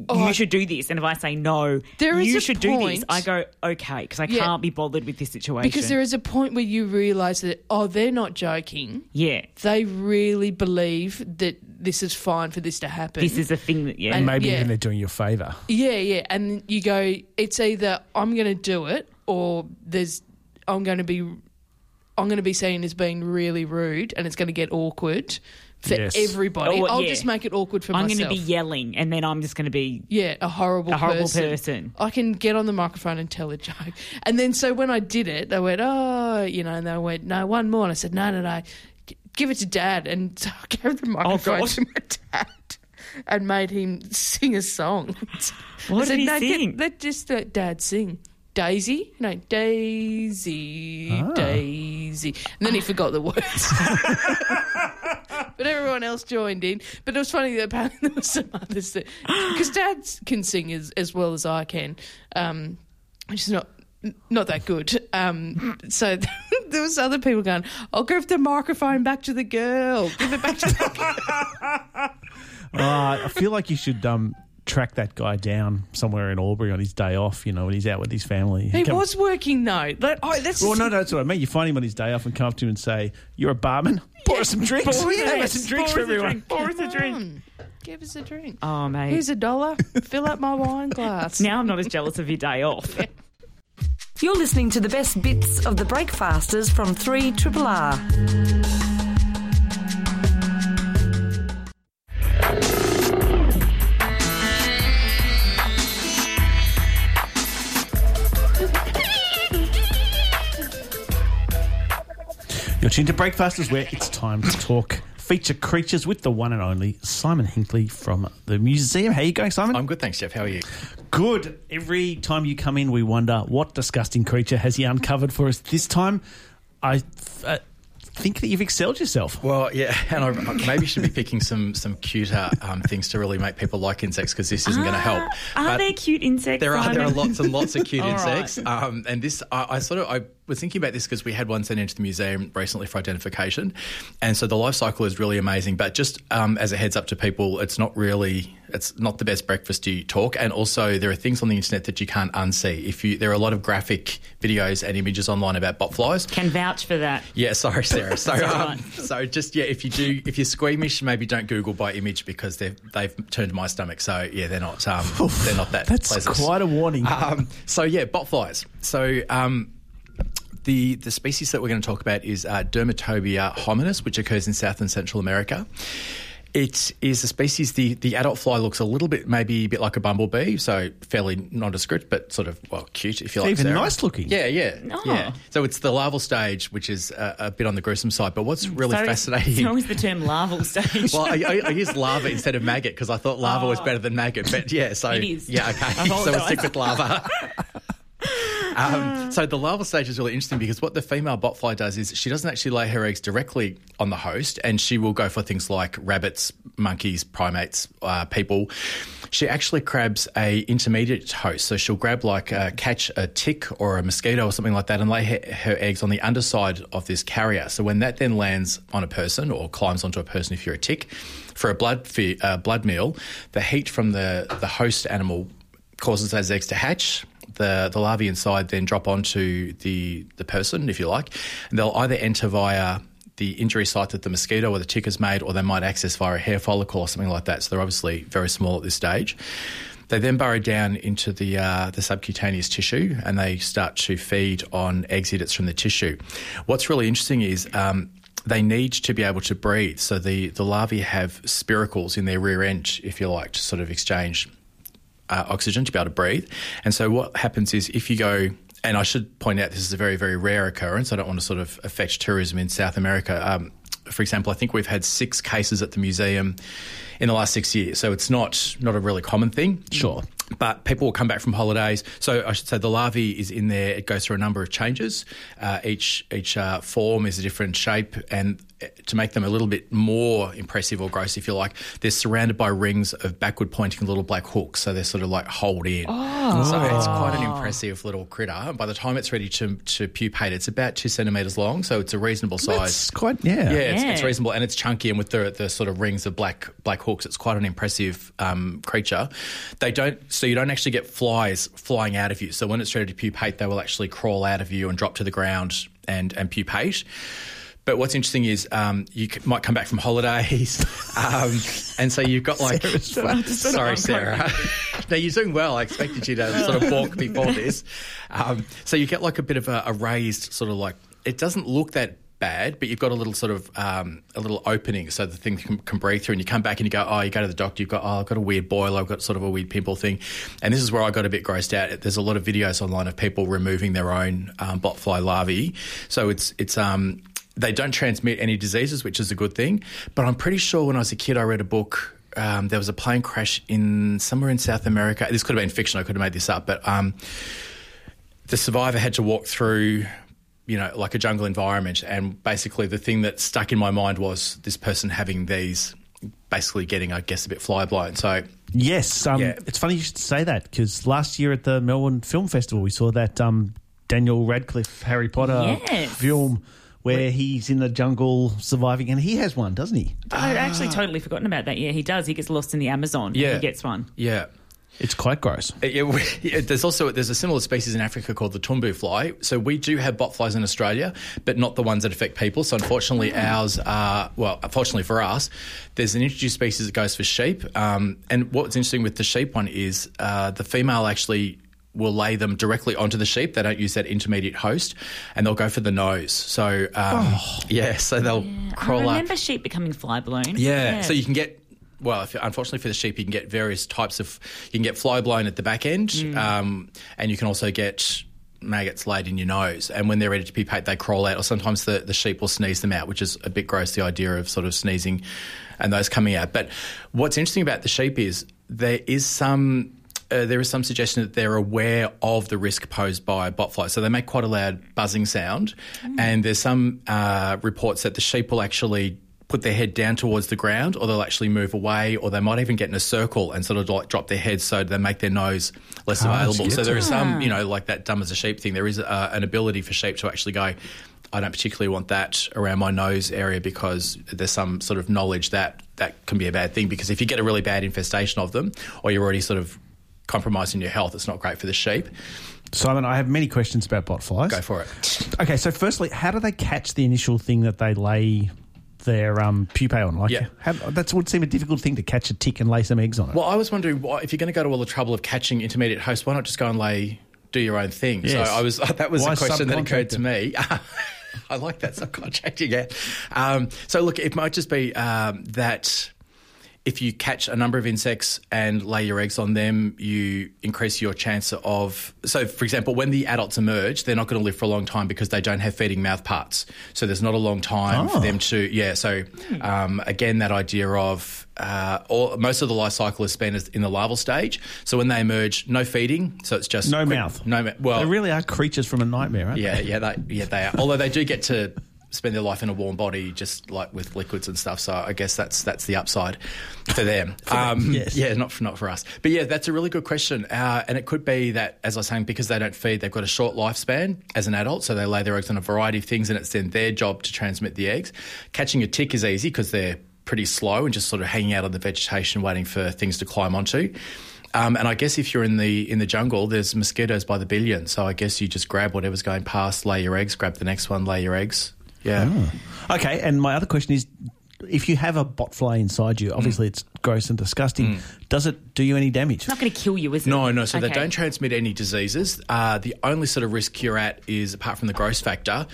You oh, should do this, and if I say no, There is you a should do this. point- I go okay because I Yeah. can't be bothered with this situation. Because there is a point where you realise that, oh, they're not joking. yeah, They really believe that this is fine for this to happen. this is a thing that yeah. And- Maybe Yeah. even they're doing you a favour. Yeah, yeah. And you go, it's either I'm going to do it or there's I'm going to be I'm going to be seen as being really rude and it's going to get awkward for Yes. everybody. Oh, I'll yeah. just make it awkward for myself. I'm going to be yelling, and then I'm just going to be yeah, a horrible, a horrible person. person. I can get on the microphone and tell a joke. And then so when I did it, they went, oh, you know, and they went, no, one more. And I said, no, no, no, give it to dad. And so I gave the microphone God. to my dad. and made him sing a song. What I said, did he no, sing? Get, let just let Dad sing. Daisy? No, Daisy, Ah. Daisy. And then he forgot the words. But everyone else joined in. But it was funny that apparently there were some others that. Because Dad can sing as, as well as I can, um, which is not. Not that good. Um, so there was other people going, "I'll give the microphone back to the girl. Give it back to the girl." Uh, I feel like you should um, track that guy down somewhere in Albury on his day off, you know, when he's out with his family. He was working though. That, oh, that's Well, no, no, that's what I mean. You find him on his day off and come up to him and say, You're a barman? Pour us some drinks. Pour- Yeah, have yes, some drinks for everyone. Pour us a drink. Give us a drink. Oh, mate. Here's a dollar. Fill up my wine glass. now I'm not as jealous of your day off. You're listening to the best bits of the Breakfasters from 3 Triple R. You're tuned to Breakfasters, where it's time to talk feature creatures with the one and only Simon Hinkley from the museum. How are you going, Simon? I'm good, thanks, Jeff. How are you? Good. Every time you come in, we wonder what disgusting creature has he uncovered for us this time. I uh, think that you've excelled yourself. Well, yeah, and I maybe should be picking some some cuter um, things to really make people like insects because this isn't going to help. Are But there cute insects? There are there are lots and lots of cute All right. insects, um, and this I, I sort of I was thinking about this because we had one sent into the museum recently for identification, and so the life cycle is really amazing. But just um, as a heads up to people, it's not really it's not the best breakfast you talk, and also there are things on the internet that you can't unsee. If you there are a lot of graphic videos and images online about botflies. Can vouch for that. Yeah, sorry, Sarah. So, It's um, so just yeah, if you do, if you're squeamish, maybe don't Google by image because they've they've turned my stomach. So yeah, they're not um, they're not that That's pleasant. quite a warning. Um, so yeah, botflies. So um, the the species that we're going to talk about is uh, Dermatobia hominis, which occurs in South and Central America. It is a species. The, the adult fly looks a little bit, maybe a bit like a bumblebee, so fairly nondescript, but sort of well cute if you like. Even Sarah. nice looking. Yeah, yeah, Oh. yeah. So it's the larval stage, which is a, a bit on the gruesome side. But what's hmm. really So fascinating? It's always the term larval stage. Well, I, I, I used larva instead of maggot because I thought larva was oh. better than maggot. But yeah, so Oh. It is. yeah, okay. so we'll apologise. stick with larva. Um, so the larval stage is really interesting because what the female botfly does is she doesn't actually lay her eggs directly on the host, and she will go for things like rabbits, monkeys, primates, uh, people. She actually grabs a intermediate host, so she'll grab like catch a tick or a mosquito or something like that, and lay her, her eggs on the underside of this carrier. So when that then lands on a person or climbs onto a person, if you're a tick, for a blood uh, blood meal, the heat from the the host animal causes those eggs to hatch. The, the larvae inside then drop onto the, the person, if you like, and they'll either enter via the injury site that the mosquito or the tick has made, or they might access via a hair follicle or something like that. So they're obviously very small at this stage. They then burrow down into the uh, the subcutaneous tissue and they start to feed on exudates from the tissue. What's really interesting is um, they need to be able to breathe. So the, the larvae have spiracles in their rear end, if you like, to sort of exchange uh, oxygen to be able to breathe. And so what happens is if you go, and I should point out this is a very, very rare occurrence. I don't want to sort of affect tourism in South America. Um, for example, I think we've had six cases at the museum in the last six years. So it's not not a really common thing. Sure. But people will come back from holidays. So I should say the larvae is in there. It goes through a number of changes. Uh, each each uh, form is a different shape, and uh, to make them a little bit more impressive or gross, if you like, they're surrounded by rings of backward pointing little black hooks. So they're sort of like holed in. Oh. So it's quite an impressive little critter. And by the time it's ready to, to pupate, it's about two centimetres long. So it's a reasonable size. That's quite, yeah. Yeah, it's, Yeah. it's reasonable and it's chunky, and with the the sort of rings of black black hooks, it's quite an impressive um, creature. They don't, so you don't actually get flies flying out of you. So when it's ready to pupate, they will actually crawl out of you and drop to the ground and and pupate. But what's interesting is um, you c- might come back from holidays, um, and so you've got like. Sorry, Sarah. no, you're doing well. I expected you to sort of balk before this. Um, so you get like a bit of a, a raised sort of like. It doesn't look that bad, but you've got a little sort of um, a little opening so the thing can, can breathe through. And you come back and you go, oh, you go to the doctor. You've got, oh, I've got a weird boil. I've got sort of a weird pimple thing. And this is where I got a bit grossed out. There's a lot of videos online of people removing their own um, botfly larvae. So it's it's um, they don't transmit any diseases, which is a good thing. But I'm pretty sure when I was a kid, I read a book. um, there was a plane crash in somewhere in South America. This could have been fiction. I could have made this up, but um, the survivor had to walk through you know, like a jungle environment. And basically, the thing that stuck in my mind was this person having these, basically getting, I guess, a bit fly blown. So, yes, um, yeah. it's funny you should say that because last year at the Melbourne Film Festival, we saw that um, Daniel Radcliffe Harry Potter yes. film where he's in the jungle surviving, and he has one, doesn't he? I'd actually totally forgotten about that. Yeah, he does. He gets lost in the Amazon. Yeah, he gets one. Yeah. It's quite gross. It, there's also there's a similar species in Africa called the tumbu fly. So we do have botflies in Australia, but not the ones that affect people. So unfortunately, ours are well. Unfortunately for us, there's an introduced species that goes for sheep. Um, and what's interesting with the sheep one is uh, the female actually will lay them directly onto the sheep. They don't use that intermediate host, and they'll go for the nose. So um, oh. yeah, so they'll yeah. crawl I remember up. sheep becoming fly blown. Yeah. yeah, so you can get well, if, unfortunately for the sheep, you can get various types of. You can get fly blown at the back end, mm. um, and you can also get maggots laid in your nose. And when they're ready to pupate, they crawl out, or sometimes the, the sheep will sneeze them out, which is a bit gross, the idea of sort of sneezing and those coming out. But what's interesting about the sheep is there is some. Uh, there is some suggestion that they're aware of the risk posed by botflies. So they make quite a loud buzzing sound. Mm. And there's some uh, reports that the sheep will actually put their head down towards the ground, or they'll actually move away, or they might even get in a circle and sort of like drop their head so they make their nose less oh, available. So there is some, you know, like that dumb as a sheep thing. There is uh, an ability for sheep to actually go. I don't particularly want that around my nose area because there's some sort of knowledge that that can be a bad thing. Because if you get a really bad infestation of them, or you're already sort of compromising your health, it's not great for the sheep. Simon, I have many questions about botflies. Go for it. Okay, so firstly, how do they catch the initial thing that they lay their um, pupae on. Like, yeah. that would seem a difficult thing to catch a tick and lay some eggs on it. Well, I was wondering why, if you're going to go to all the trouble of catching intermediate hosts, why not just go and lay do your own thing? Yes. So I was that was why a question that occurred to me. I like that subcontracting. Yeah. Um, so look, it might just be um, that if you catch a number of insects and lay your eggs on them, you increase your chance of. So, for example, when the adults emerge, they're not going to live for a long time because they don't have feeding mouth parts. So, there's not a long time oh. for them to. Yeah. So, um, again, that idea of uh, all, most of the life cycle is spent in the larval stage. So when they emerge, no feeding. So it's just no quick, mouth. No. Well, they really are creatures from a nightmare, aren't yeah, they? Yeah, they, yeah, they are. Although they do get to spend their life in a warm body, just like with liquids and stuff. So I guess that's that's the upside for them. um, yes. Yeah, not for not for us. But yeah, that's a really good question. Uh, and it could be that, as I was saying, because they don't feed, they've got a short lifespan as an adult, so they lay their eggs on a variety of things, and it's then their job to transmit the eggs. Catching a tick is easy because they're pretty slow and just sort of hanging out on the vegetation, waiting for things to climb onto. Um, and I guess if you're in the in the jungle, there's mosquitoes by the billion. So I guess you just grab whatever's going past, lay your eggs, grab the next one, lay your eggs, yeah. Oh. Okay, and my other question is if you have a botfly inside you, obviously mm. it's gross and disgusting. Mm. Does it do you any damage? It's not going to kill you, is it? No, no. So okay. they don't transmit any diseases. Uh, the only sort of risk you're at is, apart from the gross factor,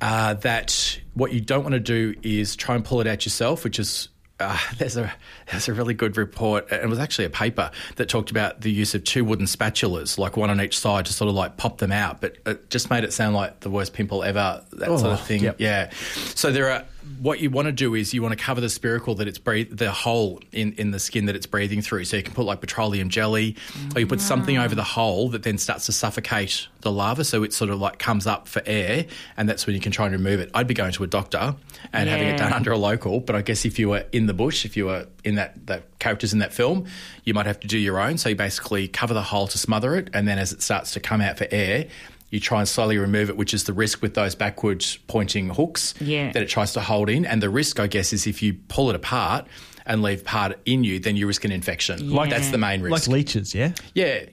uh, that what you don't want to do is try and pull it out yourself, which is uh, there's a there's a really good report, and it was actually a paper that talked about the use of two wooden spatulas, like one on each side, to sort of like pop them out. But it just made it sound like the worst pimple ever, that oh, sort of thing. Yep. Yeah. So there are what you want to do is you want to cover the spiracle that it's breathe the hole in, in the skin that it's breathing through. So you can put like petroleum jelly, or you put mm. something over the hole that then starts to suffocate the larva, so it sort of like comes up for air, and that's when you can try and remove it. I'd be going to a doctor and yeah. having it done under a local, but I guess if you were in the bush, if you were in that that characters in that film, you might have to do your own. So you basically cover the hole to smother it, and then as it starts to come out for air, you try and slowly remove it, which is the risk with those backwards pointing hooks yeah. that it tries to hold in. And the risk, I guess, is if you pull it apart and leave part in you, then you risk an infection. Yeah. Like that's the main risk. Like leeches, yeah. Yeah,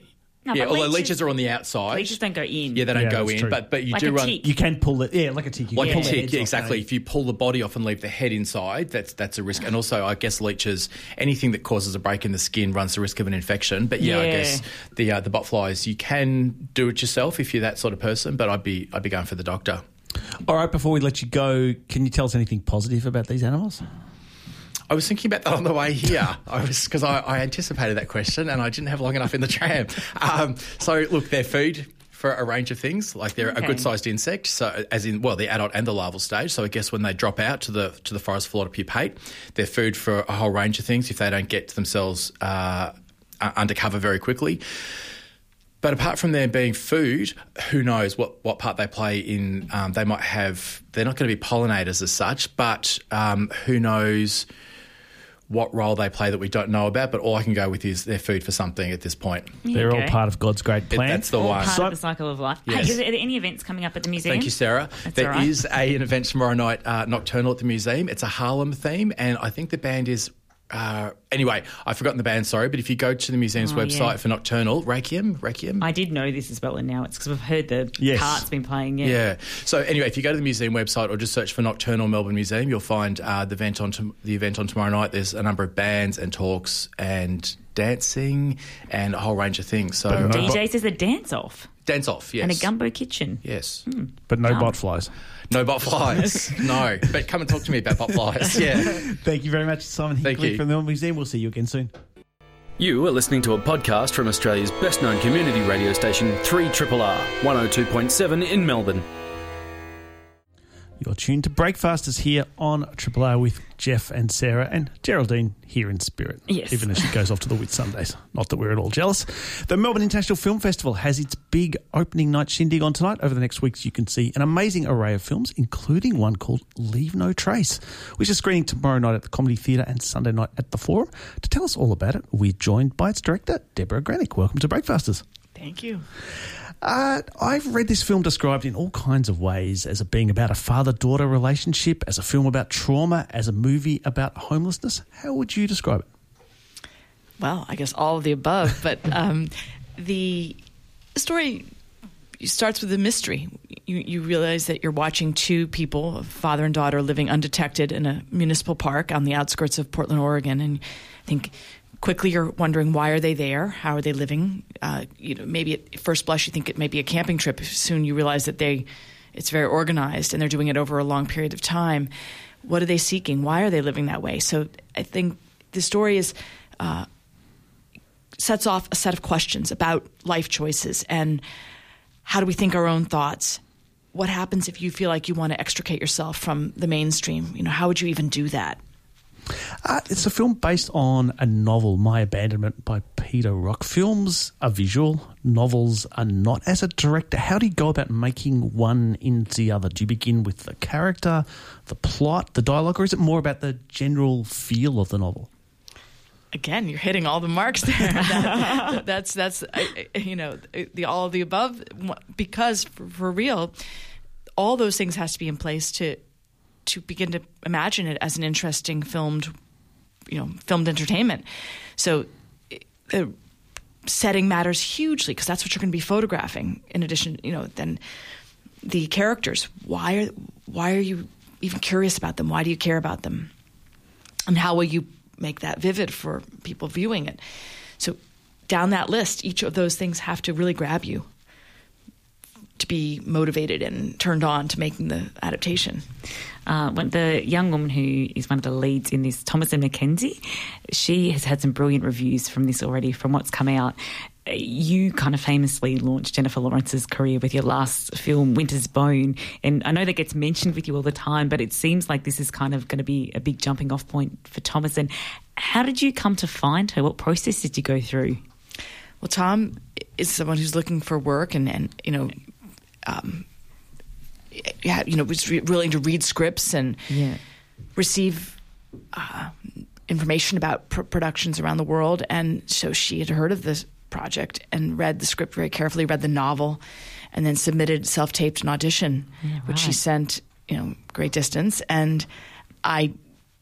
no, yeah, although leeches, leeches, are on the outside. Leeches don't go in. Yeah, they don't yeah, go in. True. But but you like do run. Tick. You can pull it. Yeah, like a tick. You like a tick. Yeah, exactly. Off, if you pull the body off and leave the head inside, that's that's a risk. And also, I guess leeches, anything that causes a break in the skin runs the risk of an infection. But yeah, yeah. I guess the uh, the bot flies, you can do it yourself if you're that sort of person. But I'd be I'd be going for the doctor. All right. Before we let you go, can you tell us anything positive about these animals? I was thinking about that on the way here. I was because I, I, anticipated that question and I didn't have long enough in the tram. Um, so look, their food for a range of things. Like they're okay. a good sized insect, so as in well, the adult and the larval stage. So I guess when they drop out to the to the forest floor to pupate, they're food for a whole range of things if they don't get themselves uh, undercover very quickly. But apart from them being food, who knows what, what part they play in? Um, they might have. They're not going to be pollinators as such, but um, who knows what role they play that we don't know about. But all I can go with is they're food for something at this point. They're all part of God's great plan. It, that's the all one. Part so, of the cycle of life. Yes. Hey, is there any events coming up at the museum? Thank you, Sarah. That's there right. is a, an event tomorrow night, uh, nocturnal at the museum. It's a Harlem theme, and I think the band is uh, anyway, I've forgotten the band, sorry, but if you go to the museum's oh, website yeah. for Nocturnal, Requiem, Requiem. I did know this as well, and now it's because I've heard the yes. part's been playing. Yeah. yeah. So anyway, if you go to the museum website or just search for Nocturnal Melbourne Museum, you'll find uh, the event on to- the event on tomorrow night. There's a number of bands and talks and dancing and a whole range of things. So but DJs is a dance off. Dance off, yes. And a gumbo kitchen. Yes. Mm. But no bot flies. No bot flies. no. But come and talk to me about bot flies. Yeah. Thank you very much, Simon Hinkley from the Melbourne Museum. We'll see you again soon. You are listening to a podcast from Australia's best known community radio station, 3RRR, 102.7 in Melbourne. You're tuned to Breakfasters here on Triple R with Jeff and Sarah and Geraldine here in spirit. Yes. Even as she goes off to the Whitsundays. Not that we're at all jealous. The Melbourne International Film Festival has its big opening night shindig on tonight. Over the next weeks, you can see an amazing array of films, including one called Leave No Trace, which is screening tomorrow night at the Comedy Theatre and Sunday night at the Forum. To tell us all about it, we're joined by its director, Debra Granik. Welcome to Breakfasters. Thank you. Uh, I've read this film described in all kinds of ways as being about a father daughter relationship, as a film about trauma, as a movie about homelessness. How would you describe it? Well, I guess all of the above, but um, the story starts with a mystery. You, you, realize that you're watching two people, a father and daughter, living undetected in a municipal park on the outskirts of Portland, Oregon, and I think quickly you're wondering why are they there? How are they living? Uh, you know, maybe at first blush you think it may be a camping trip. Soon you realize that they, it's very organized and they're doing it over a long period of time. What are they seeking? Why are they living that way? So I think the story is uh, sets off a set of questions about life choices and how do we think our own thoughts. What happens if you feel like you want to extricate yourself from the mainstream? You know, how would you even do that? Uh, it's a film based on a novel, My Abandonment, by Peter Rock. Films are visual, novels are not. As a director, how do you go about making one into the other? Do you begin with the character, the plot, the dialogue, or is it more about the general feel of the novel? Again, you're hitting all the marks there. that, that's that's you know the all of the above because for, for real, all those things has to be in place to to begin to imagine it as an interesting filmed, you know, filmed entertainment. So the setting matters hugely because that's what you're going to be photographing. In addition, you know, then the characters. Why are why are you even curious about them? Why do you care about them? And how will you make that vivid for people viewing it? So down that list, each of those things have to really grab you to be motivated and turned on to making the adaptation. Uh, the young woman who is one of the leads in this, Thomasin McKenzie, she has had some brilliant reviews from this already, from what's come out. You kind of famously launched Jennifer Lawrence's career with your last film, Winter's Bone. And I know that gets mentioned with you all the time, but it seems like this is kind of going to be a big jumping off point for Thomasin. How did you come to find her? What process did you go through? Well, Tom is someone who's looking for work and, and you know, um, you know, was re- willing to read scripts and yeah. receive uh, information about pr- productions around the world. And so she had heard of this project and read the script very carefully, read the novel, and then submitted self-taped an audition, yeah, which she sent, you know, great distance. And I,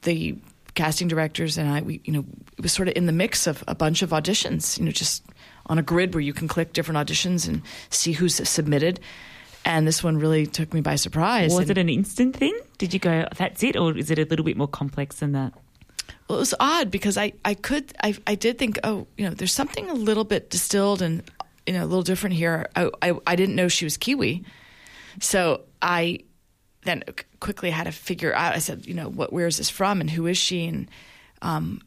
the casting directors and I, we, you know, it was sort of in the mix of a bunch of auditions, you know, just on a grid where you can click different auditions and see who's submitted and this one really took me by surprise. Was and, it an instant thing? Did you go, that's it, or is it a little bit more complex than that? Well, it was odd because I, I could, I, I did think, oh, you know, there's something a little bit distilled and, you know, a little different here. I, I, I didn't know she was Kiwi. So I then quickly had to figure out, I said, you know, what, where is this from and who is she? And, um,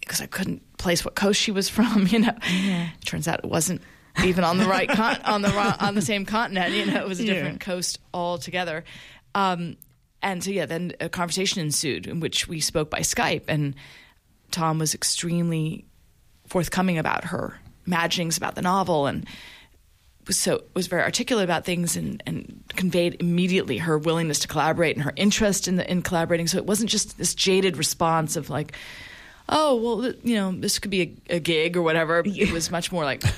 because I couldn't place what coast she was from, you know. Yeah. Turns out it wasn't even on the right con- on the on the same continent. You know, it was a different yeah. coast altogether. Um, and so yeah, then a conversation ensued in which we spoke by Skype, and Tom was extremely forthcoming about her imaginings about the novel and was so was very articulate about things and, and conveyed immediately her willingness to collaborate and her interest in the in collaborating. So it wasn't just this jaded response of like, oh well, you know, this could be a, a gig or whatever. It was much more like.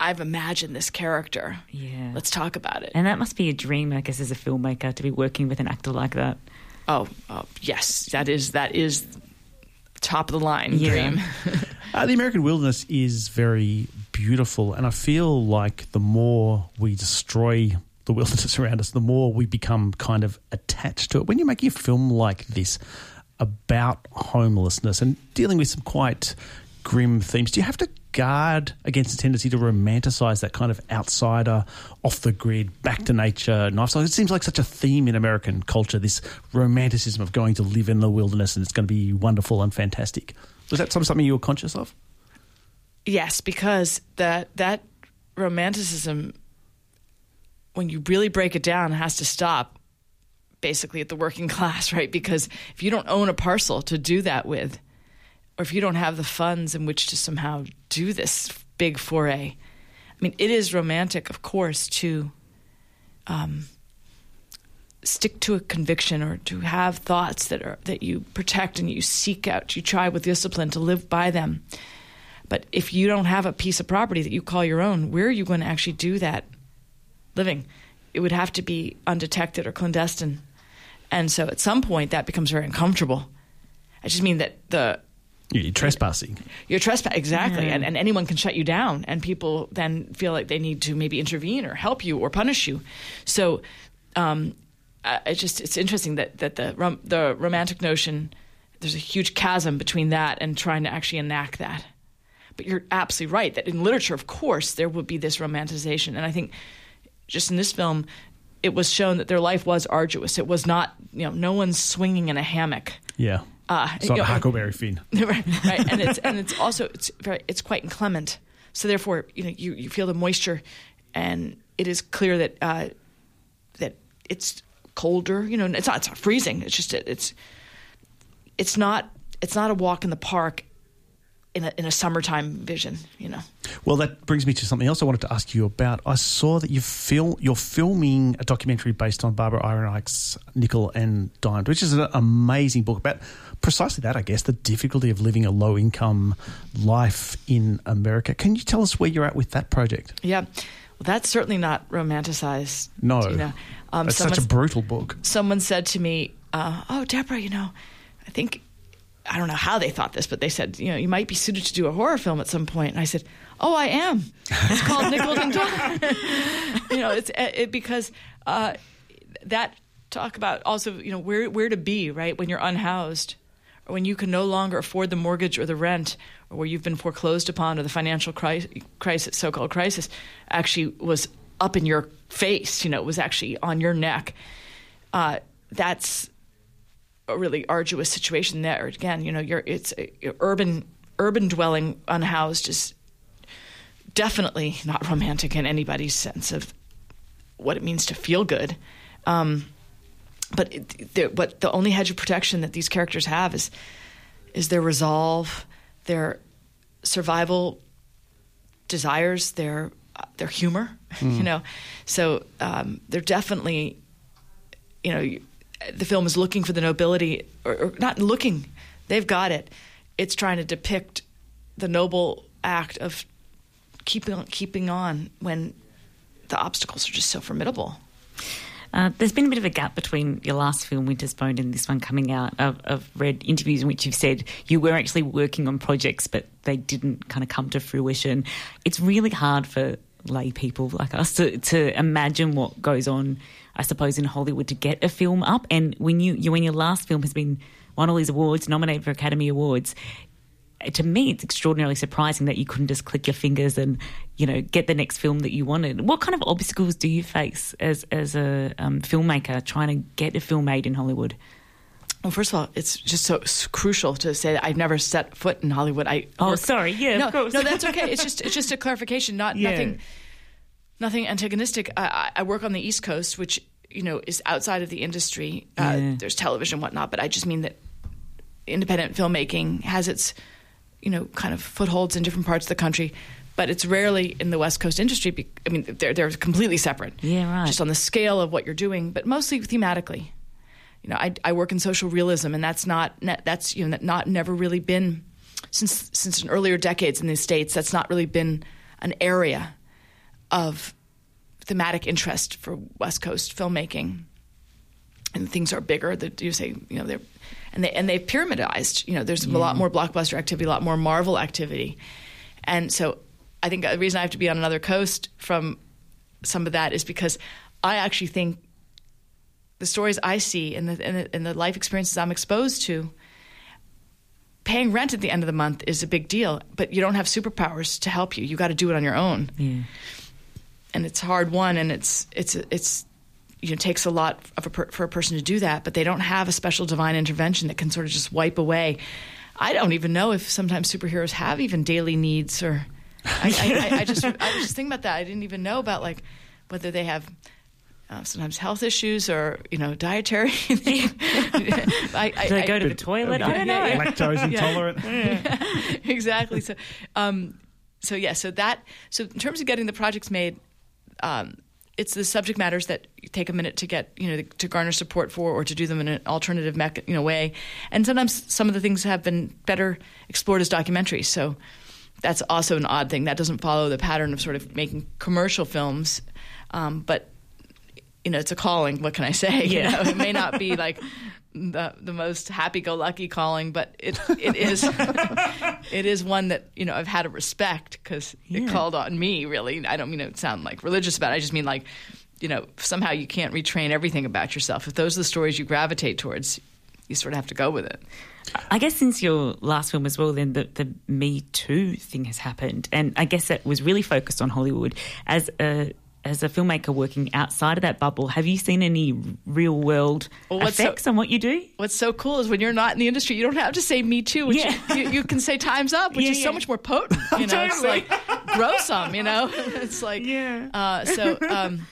I've imagined this character. Yeah. Let's talk about it. And that must be a dream, I guess, as a filmmaker to be working with an actor like that. Oh, oh yes, that is that is top of the line yeah. dream. uh, the American wilderness is very beautiful, and I feel like the more we destroy the wilderness around us, the more we become kind of attached to it. When you're making a film like this about homelessness and dealing with some quite grim themes, do you have to guard against the tendency to romanticize that kind of outsider, off the grid, back to nature lifestyle? It seems like such a theme in American culture, this romanticism of going to live in the wilderness and it's going to be wonderful and fantastic. Was that something you were conscious of? Yes, because that that romanticism, when you really break it down, has to stop basically at the working class, right? Because if you don't own a parcel to do that with, or if you don't have the funds in which to somehow do this big foray, I mean, it is romantic, of course, to um, stick to a conviction or to have thoughts that are that you protect and you seek out, you try with discipline to live by them. But if you don't have a piece of property that you call your own, where are you going to actually do that living? It would have to be undetected or clandestine. And so at some point that becomes very uncomfortable. I just mean that the you're trespassing. You're trespassing, exactly. Yeah. And, and anyone can shut you down, and people then feel like they need to maybe intervene or help you or punish you. So um, uh, it's just it's interesting that, that the, rom- the romantic notion, there's a huge chasm between that and trying to actually enact that. But you're absolutely right that in literature, of course, there would be this romanticization. And I think just in this film, it was shown that their life was arduous. It was not, you know, no one's swinging in a hammock. Yeah. Uh, it's not a Huckleberry Finn. right, right, and it's and it's also it's very it's quite inclement. So therefore, you know, you, you feel the moisture, and it is clear that uh, that it's colder. You know, it's not it's not freezing. It's just it's it's not it's not a walk in the park in a, in a summertime vision, you know. Well, that brings me to something else I wanted to ask you about. I saw that you fil- you're filming a documentary based on Barbara Ehrenreich's Nickel and Dimed, which is an amazing book about precisely that, I guess, the difficulty of living a low income life in America. Can you tell us where you're at with that project? Yeah. Well, that's certainly not romanticized. No. You know? um, it's such a brutal book. Someone said to me, uh, Oh, Debra, you know, I think I don't know how they thought this, but they said, you know, you might be suited to do a horror film at some point. And I said, oh, I am. It's called Nickel and you know, it's it, because uh, that talk about also, you know, where where to be right when you're unhoused, or when you can no longer afford the mortgage or the rent, or where you've been foreclosed upon, or the financial crisis, crisis so-called crisis, actually was up in your face. You know, it was actually on your neck. Uh, that's a really arduous situation there. Again, you know, you're it's urban urban dwelling unhoused is definitely not romantic in anybody's sense of what it means to feel good. Um, but it, but the only hedge of protection that these characters have is is their resolve, their survival desires, their their humor. Mm. You know, so um, they're definitely, you know, the film is looking for the nobility, or, or not looking, they've got it. It's trying to depict the noble act of keeping on, keeping on when the obstacles are just so formidable. Uh, there's been a bit of a gap between your last film, Winter's Bone, and this one coming out. I've, I've, read interviews in which you've said you were actually working on projects, but they didn't kind of come to fruition. It's really hard for lay people like us to, to imagine what goes on I suppose, in Hollywood to get a film up. And when you, you when your last film has been won all these awards, nominated for Academy Awards, to me, it's extraordinarily surprising that you couldn't just click your fingers and, you know, get the next film that you wanted. What kind of obstacles do you face as as a um, filmmaker trying to get a film made in Hollywood? Well, first of all, it's just so crucial to say that I've never set foot in Hollywood. I oh, work, sorry, yeah, no, of course. no, that's okay. It's just it's just a clarification, not yeah. nothing, nothing antagonistic. I, I, work on the East Coast, which you know is outside of the industry. Uh, yeah. There's television, whatnot, but I just mean that independent filmmaking has its you know kind of footholds in different parts of the country but it's rarely in the West Coast industry. I mean, they're they're completely separate. Yeah, right. Just on the scale of what you're doing, but mostly thematically. You know, I, I work in social realism, and that's not that's you know not never really been since since an earlier decades in the states. That's not really been an area of thematic interest for West Coast filmmaking. And things are bigger. That you say, you know, they're and they and they've pyramidized. You know, there's yeah. a lot mm. more blockbuster activity, a lot more Marvel activity, and so I think the reason I have to be on another coast from some of that is because I actually think the stories I see and the, and the, and the life experiences I'm exposed to, paying rent at the end of the month is a big deal, but you don't have superpowers to help you. You got to do it on your own. Yeah. And it's hard one, and it's it's it's you know takes a lot of a per, for a person to do that, but they don't have a special divine intervention that can sort of just wipe away. I don't even know if sometimes superheroes have even daily needs or I, I, I, just I was just thinking about that. I didn't even know about like whether they have uh, sometimes health issues or you know dietary. I, I, Do they go to the toilet? I don't know. Lactose intolerant. Yeah. exactly. So, um, so yeah. So that. So in terms of getting the projects made. Um, it's the subject matters that take a minute to get, you know, to garner support for, or to do them in an alternative, mecha- you know, way. And sometimes some of the things have been better explored as documentaries. So, that's also an odd thing. That doesn't follow the pattern of sort of making commercial films, um, but you know, it's a calling. What can I say? Yeah. You know, it may not be like the the most happy-go-lucky calling, but it it is it is one that you know I've had to respect because yeah. it called on me. Really, I don't mean to sound like religious about it. I just mean like you know somehow you can't retrain everything about yourself. If those are the stories you gravitate towards, you sort of have to go with it. I guess since your last film as well, then the, the Me Too thing has happened, and I guess that was really focused on Hollywood. As a as a filmmaker working outside of that bubble, have you seen any real world well, effects so, on what you do? What's so cool is when you're not in the industry, you don't have to say "me too," which yeah. you, you, can say "times up," which yeah, is yeah. so much more potent. You know, it's like grow some. You know, it's like yeah. Uh, so. Um,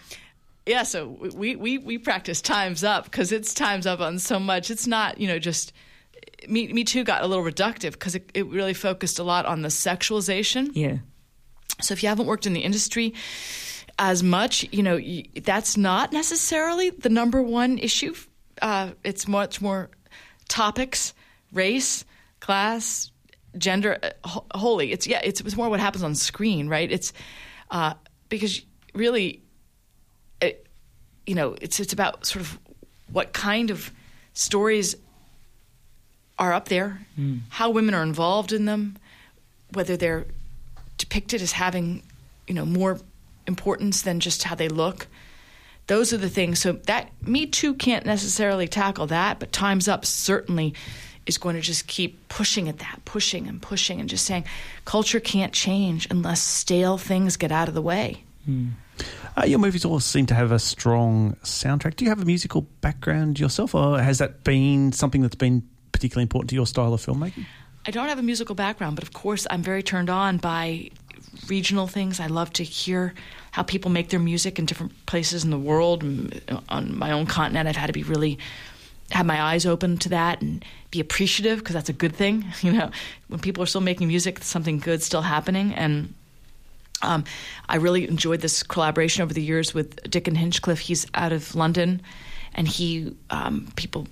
yeah, so we, we, we practice times up because it's times up on so much. It's not, you know, just me, me Too got a little reductive because it, it really focused a lot on the sexualization. Yeah. So if you haven't worked in the industry as much, you know, that's not necessarily the number one issue. Uh, it's much more topics, race, class, gender, uh, holy. It's yeah, it's, it's more what happens on screen, right? It's uh, because really, it, you know, it's it's about sort of what kind of stories are up there, mm. how women are involved in them, whether they're depicted as having, you know, more importance than just how they look. Those are the things. So that Me Too can't necessarily tackle that, but Times Up certainly is going to just keep pushing at that, pushing and pushing, and just saying culture can't change unless stale things get out of the way. Mm. Uh, your movies all seem to have a strong soundtrack. Do you have a musical background yourself, or has that been something that's been particularly important to your style of filmmaking? I don't have a musical background, but of course, I'm very turned on by regional things. I love to hear how people make their music in different places in the world. On my own continent, I've had to be really have my eyes open to that and be appreciative because that's a good thing. You know, when people are still making music, something good still happening. And um, I really enjoyed this collaboration over the years with Dickon Hinchliffe. He's out of London, and he um, people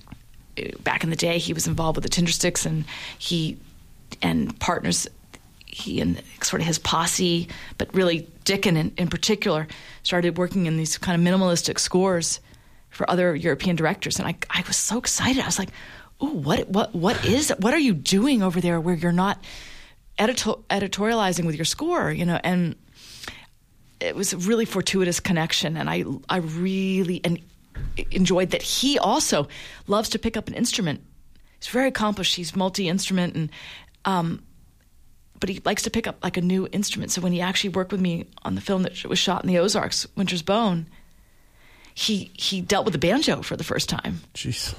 back in the day, he was involved with the Tindersticks, and he and partners, he and sort of his posse, but really Dickon in, in particular, started working in these kind of minimalistic scores for other European directors, and I, I was so excited. I was like, "Oh, what, what, what is? What are you doing over there where you're not editor- editorializing with your score?" You know, and it was a really fortuitous connection, and I, I really and enjoyed that he also loves to pick up an instrument. He's very accomplished. He's multi instrument and. Um, but he likes to pick up like a new instrument. So when he actually worked with me on the film that was shot in the Ozarks, Winter's Bone, he he dealt with the banjo for the first time. Jeez.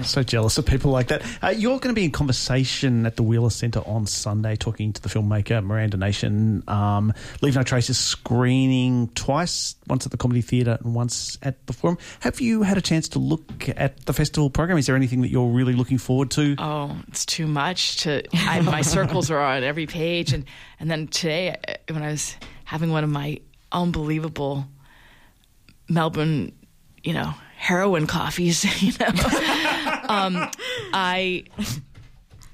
so jealous of people like that. Uh, you're going to be in conversation at the Wheeler Centre on Sunday, talking to the filmmaker Miranda Nation. Um, Leave No Trace is screening twice, once at the Comedy Theatre and once at the Forum. Have you had a chance to look at the festival program? Is there anything that you're really looking forward to? Oh, it's too much. To I, my circles are on every page, and and then today when I was having one of my unbelievable Melbourne, you know, heroin coffees, you know, um, I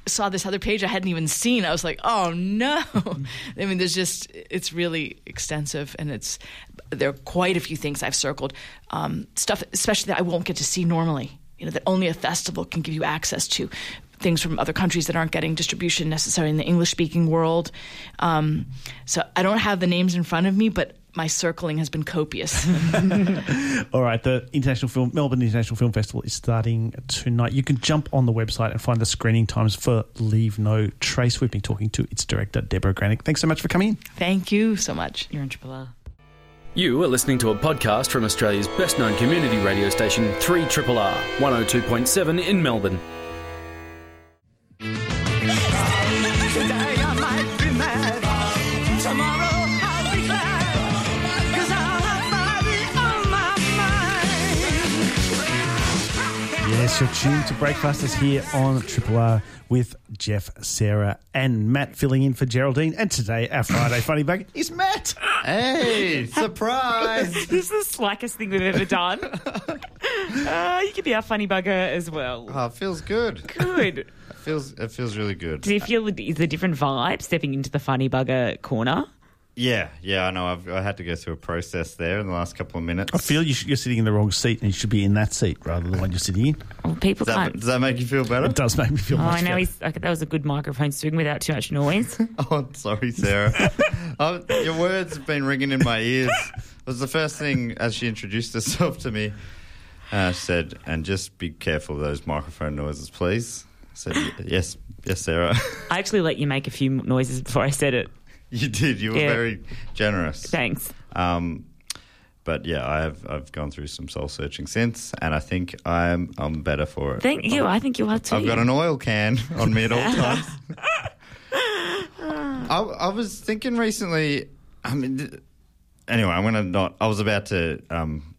saw this other page I hadn't even seen. I was like, oh no. I mean, there's just, it's really extensive and it's, there are quite a few things I've circled. Um, stuff, especially that I won't get to see normally, you know, that only a festival can give you access to. Things from other countries that aren't getting distribution necessarily in the English speaking world. Um, so I don't have the names in front of me, but my circling has been copious. All right, the International Film Melbourne International Film Festival is starting tonight. You can jump on the website and find the screening times for Leave No Trace. We've been talking to its director Debra Granik. Thanks so much for coming in. Thank you so much. You're in Triple R. You are listening to a podcast from Australia's best known community radio station, 3 R, 102.7 in Melbourne. Yes, you're tuned to Breakfasters here on Triple R with Jeff, Sarah, and Matt filling in for Geraldine. And today, our Friday Funny Bug is Matt. Hey, surprise! this is the slackest thing we've ever done. uh, you could be our funny bugger as well. Oh, it feels good. Good. It feels it feels really good. Do you feel is the different vibe stepping into the funny bugger corner? Yeah, yeah, I know. I've I had to go through a process there in the last couple of minutes. I feel you should, you're sitting in the wrong seat and you should be in that seat rather than the one you're sitting in. Well, people Does that, can't. does that make you feel better? It does make me feel Oh, much I know better. he's okay, that was a good microphone swing without too much noise. Oh, sorry, Sarah. oh, your words have been ringing in my ears. It was the first thing as she introduced herself to me. Uh, she said, "And just be careful of those microphone noises, please." I said, "Yes, yes, Sarah." I actually let you make a few noises before I said it. you did. You were Yeah. very generous. Thanks. Um, but yeah, I have I've gone through some soul searching since, and I think I'm I'm better for it. Thank you. I think you are too. I've got an oil can on me at all times. I, I was thinking recently. I mean, anyway, I'm gonna not. I was about to um,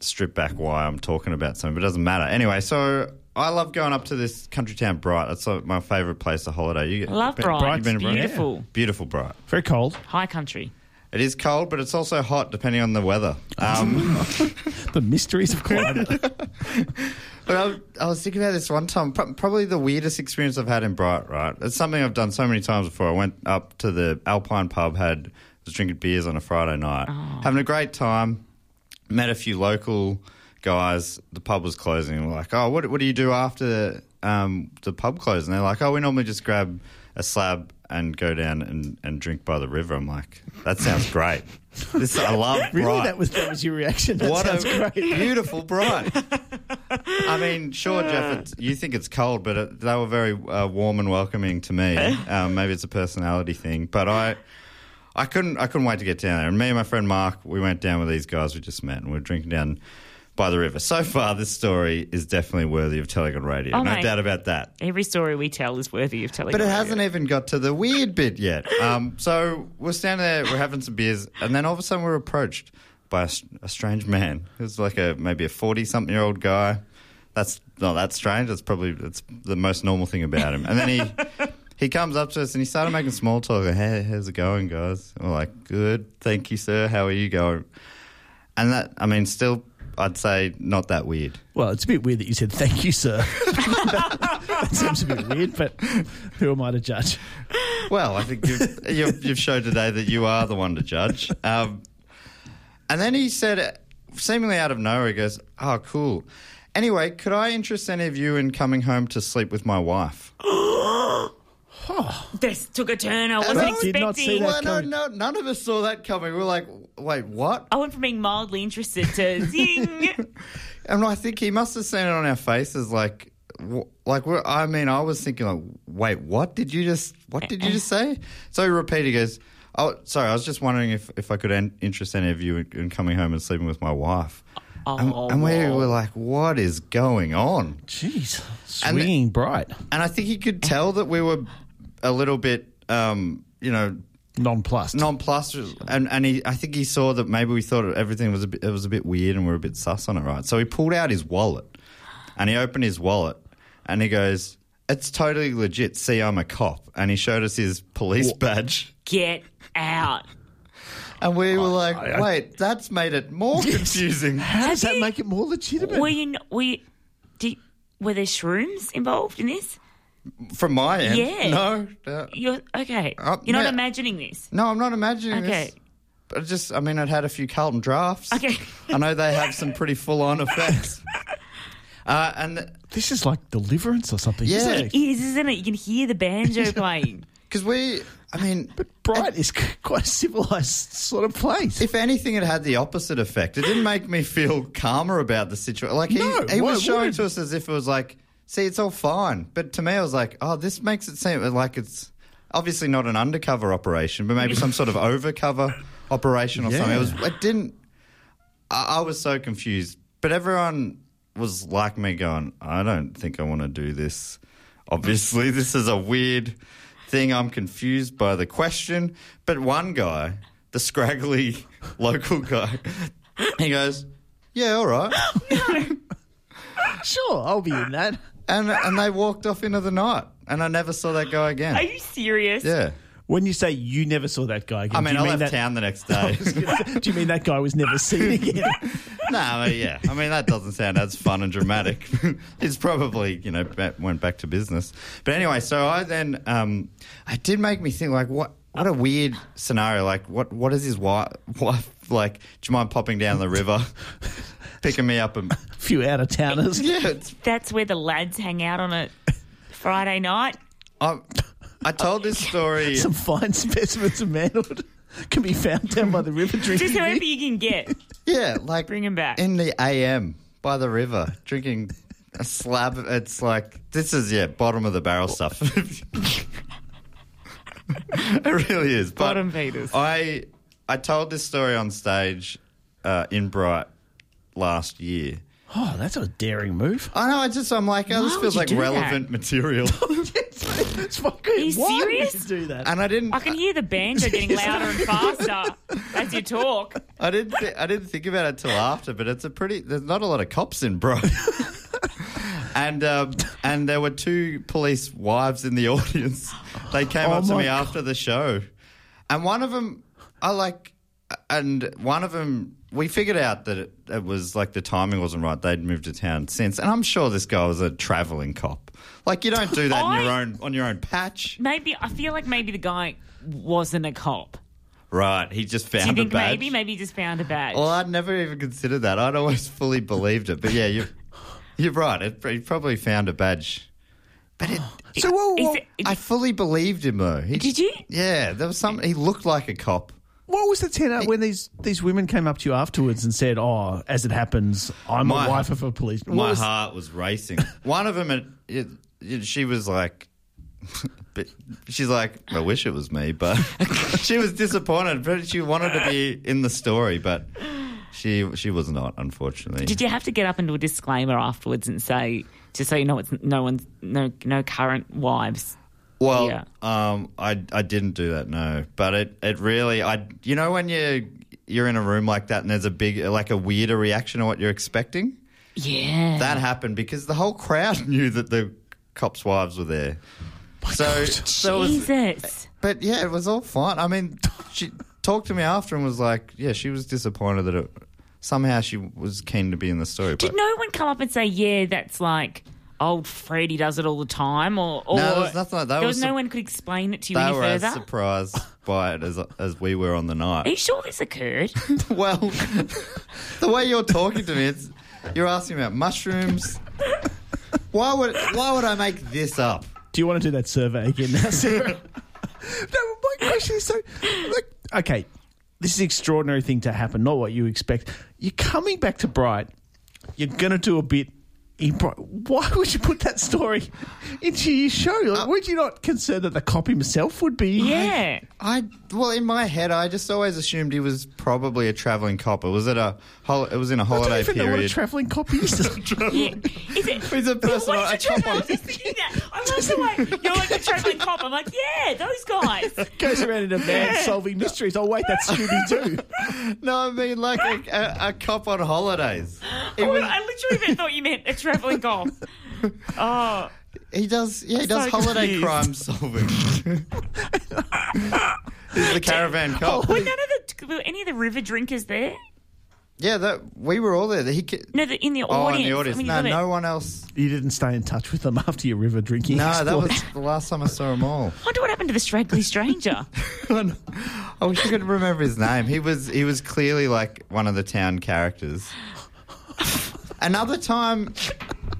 strip back why I'm talking about something, but it doesn't matter. Anyway, so I love going up to this country town, Bright. That's like my favourite place to holiday. You I love been- Bright. you've been It's beautiful. Yeah. Beautiful, Bright. Very cold. High country. It is cold, but it's also hot depending on the weather. Um, The mysteries of climate. But I, I was thinking about this one time. Probably the weirdest experience I've had in Bright. Right, it's something I've done so many times before. I went up to the Alpine pub, had was drinking beers on a Friday night, having a great time. Met a few local guys. The pub was closing. We're like, oh, what, what do you do after um, the pub closes? And they're like, oh, we normally just grab a slab and go down and, and drink by the river. I'm like, that sounds great. This I love. really, Bright. that was that was your reaction. That What a great. beautiful bright. I mean, sure, Jeff, it's, you think it's cold, but it, they were very uh, warm and welcoming to me. Um, maybe it's a personality thing, but I, I couldn't, I couldn't wait to get down there. And me and my friend Mark, we went down with these guys we just met, and we were drinking down by the river. So far, this story is definitely worthy of telling on radio. Oh, no mate. doubt about that. Every story we tell is worthy of telling. But it radio. hasn't even got to the weird bit yet. Um, so we're standing there, we're having some beers, and then all of a sudden we're approached by a strange man. It was like a maybe a forty-something year old guy. That's not that strange. That's probably that's the most normal thing about him. And then he he comes up to us and he started making small talk. Like, hey, how's it going, guys? And we're like, good, thank you, sir. How are you going? And that, I mean, still, I'd say not that weird. Well, it's a bit weird that you said thank you, sir. that, that seems a bit weird, but who am I to judge? Well, I think you've, you've, you've showed today that you are the one to judge. Um, and then he said, seemingly out of nowhere, he goes, Oh, cool. Anyway, could I interest any of you in coming home to sleep with my wife? This took a turn I wasn't I did not see expecting. that. Well, no, coming. no, none of us saw that coming. We were like, Wait, what? I went from being mildly interested to zing. And I think he must have seen it on our faces, like, like we're, I mean, I was thinking, like, wait, what did you just, what did you just say? So he repeated, he goes, oh, sorry, I was just wondering if, if I could en- interest any of you in, in coming home and sleeping with my wife. Oh, and we oh, oh. were like, "What is going on?" Jeez, And- swinging bright, And I think he could tell that we were a little bit, um, you know, nonplussed. nonplussed, and and he, I think he saw that maybe we thought everything was a bit, it was a bit weird, and we are a bit sus on it, right? So he pulled out his wallet, and he opened his wallet, and he goes, "It's totally legit. See, I'm a cop," and he showed us his police badge, Get out. and we were like, "Wait, that's made it more confusing." How does that you- make it more legitimate? Were you? n- Were you, did, were there shrooms involved in this? From my end, Yeah. no, no, You're okay. Uh, You're not no. imagining this. no, I'm not imagining this. Okay. this. But just, I mean, I'd had a few Carlton Draughts. Okay. I know they have some pretty full on effects. Uh, and this is like deliverance or something. Yeah. isn't It it? is, isn't it? You can hear the banjo playing. because we, I mean, But Bright is quite a civilized sort of place. if anything, it had the opposite effect. It didn't make me feel calmer about the situation. Like he, No, he was showing would to us as if it was like, see, it's all fine. But to me, I was like, oh, this makes it seem like it's obviously not an undercover operation, but maybe some sort of overcover operation or something. It was. It didn't. I, I was so confused. But everyone was like me, going, I don't think I want to do this. Obviously, this is a weird thing. I'm confused by the question. But one guy, the scraggly local guy, he goes, "Yeah, all right," Sure, I'll be in that. And and they walked off into the night, and I never saw that guy again. Are you serious? yeah, When you say you never saw that guy again, I do mean, you I mean left that, town the next day. Do you mean that guy was never seen again? no, I mean, yeah, I mean that doesn't sound as fun and dramatic. He's probably you know went back to business. But anyway, so I then um, it did make me think like what. What a weird scenario! Like, what what is his wife, wife like? Do you mind popping down the river, picking me up and A few out of towners. yeah, it's That's where the lads hang out on a Friday night. I, I told this story. Some fine specimens of manhood can be found down by the river drinking. Just whoever you can get. Yeah, like Bring 'em back. in the AM by the river, drinking a slab. It's like this is yeah, bottom of the barrel stuff. it really is. But Bottom feeders. I I told this story on stage uh, in Bright last year. Oh, that's a daring move. I know. I just I'm like, oh, this Why feels would like you do relevant material. it's fucking, Are you why serious? Would you do that? and I didn't. I can hear the banjo getting louder and faster as you talk. I didn't. Th- I didn't think about it till after, but it's a pretty. There's not a lot of cops in Bro. and um, and there were two police wives in the audience. They came Oh up to my me God. after the show, and one of them, I like, and one of them. We figured out that it, it was like the timing wasn't right. They'd moved to town since, and I'm sure this guy was a traveling cop. Like you don't do that in your own on your own patch, Maybe I feel like maybe the guy wasn't a cop. right? He just found Do you think a badge. maybe maybe he just found a badge? Well, I'd never even considered that. I'd always fully believed it. But yeah, you're, you're right. It, he probably found a badge. But it, so, whoa, whoa, it- I fully believed him though. He, Did you? Yeah, there was some. He looked like a cop. What was the tenor when these, these women came up to you afterwards and said, "Oh, as it happens, I'm My- a wife of a policeman." What My was- heart was racing. One of them, it, it, it- she was like, but she's like, I wish it was me, but she was disappointed. But she wanted to be in the story, but she she was not, unfortunately. Did you have to get up and do a disclaimer afterwards and say, just so you know, it's no one's no no current wives? Well, Yeah. um, I I didn't do that, no. But it it really, I you know when you you're in a room like that and there's a big like a weirder reaction to what you're expecting. Yeah, That happened because the whole crowd knew that the cops' wives were there. so, so it was, Jesus. but yeah, it was all fine. I mean, she talked to me after and was like, yeah, she was disappointed that it somehow she was keen to be in the story. Did but no one come up and say, "Yeah, that's like old Freddy does it all the time"? Or, or No, there was nothing like that. There They was no sup- one could explain it to you they any were as further. surprised by it as as we were on the night. Are you sure this occurred? Well, the way you're talking to me, it's you're asking about mushrooms. Why would why would I make this up? Do you want to do that survey again now, Sarah? no, my question is so. Like, okay, this is an extraordinary thing to happen, not what you expect. You're coming back to Bright. You're going to do a bit why would you put that story into your show? Like, uh, would you not concern that the cop himself would be? Yeah. I well, in my head, I just always assumed he was probably a travelling cop. It was at a it was in a holiday I don't even period. Know what a travelling cop is. yeah. Is it? He's a person. What a cop on. I love the way you're like a travelling cop. I'm like, yeah, those guys. Goes around in a van yeah. solving mysteries. Oh wait, that's Scooby Doo. no, I mean like a, a, a cop on holidays. Oh, was, I literally even thought you meant a travelling golf. Oh. He does, yeah, he does so holiday confused. crime solving. He's the caravan cop. Were none of the were any of the river drinkers there? Yeah, that we were all there. He no, the, in the audience. Oh, in the audience. I mean, no, no one else. You didn't stay in touch with them after your river drinking. No, exploit. that was the last time I saw them all. I wonder what happened to the straggly stranger. I wish I could remember his name. He was he was clearly like one of the town characters. Another time,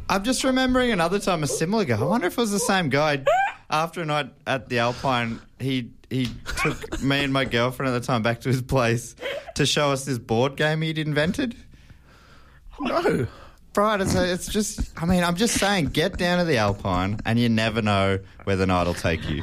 I'm just remembering another time a similar guy. I wonder if it was the same guy. After a night at the Alpine, he he took me and my girlfriend at the time back to his place to show us this board game he'd invented. No. Right, it's, it's just, I mean, I'm just saying, get down to the Alpine and you never know where the night will take you.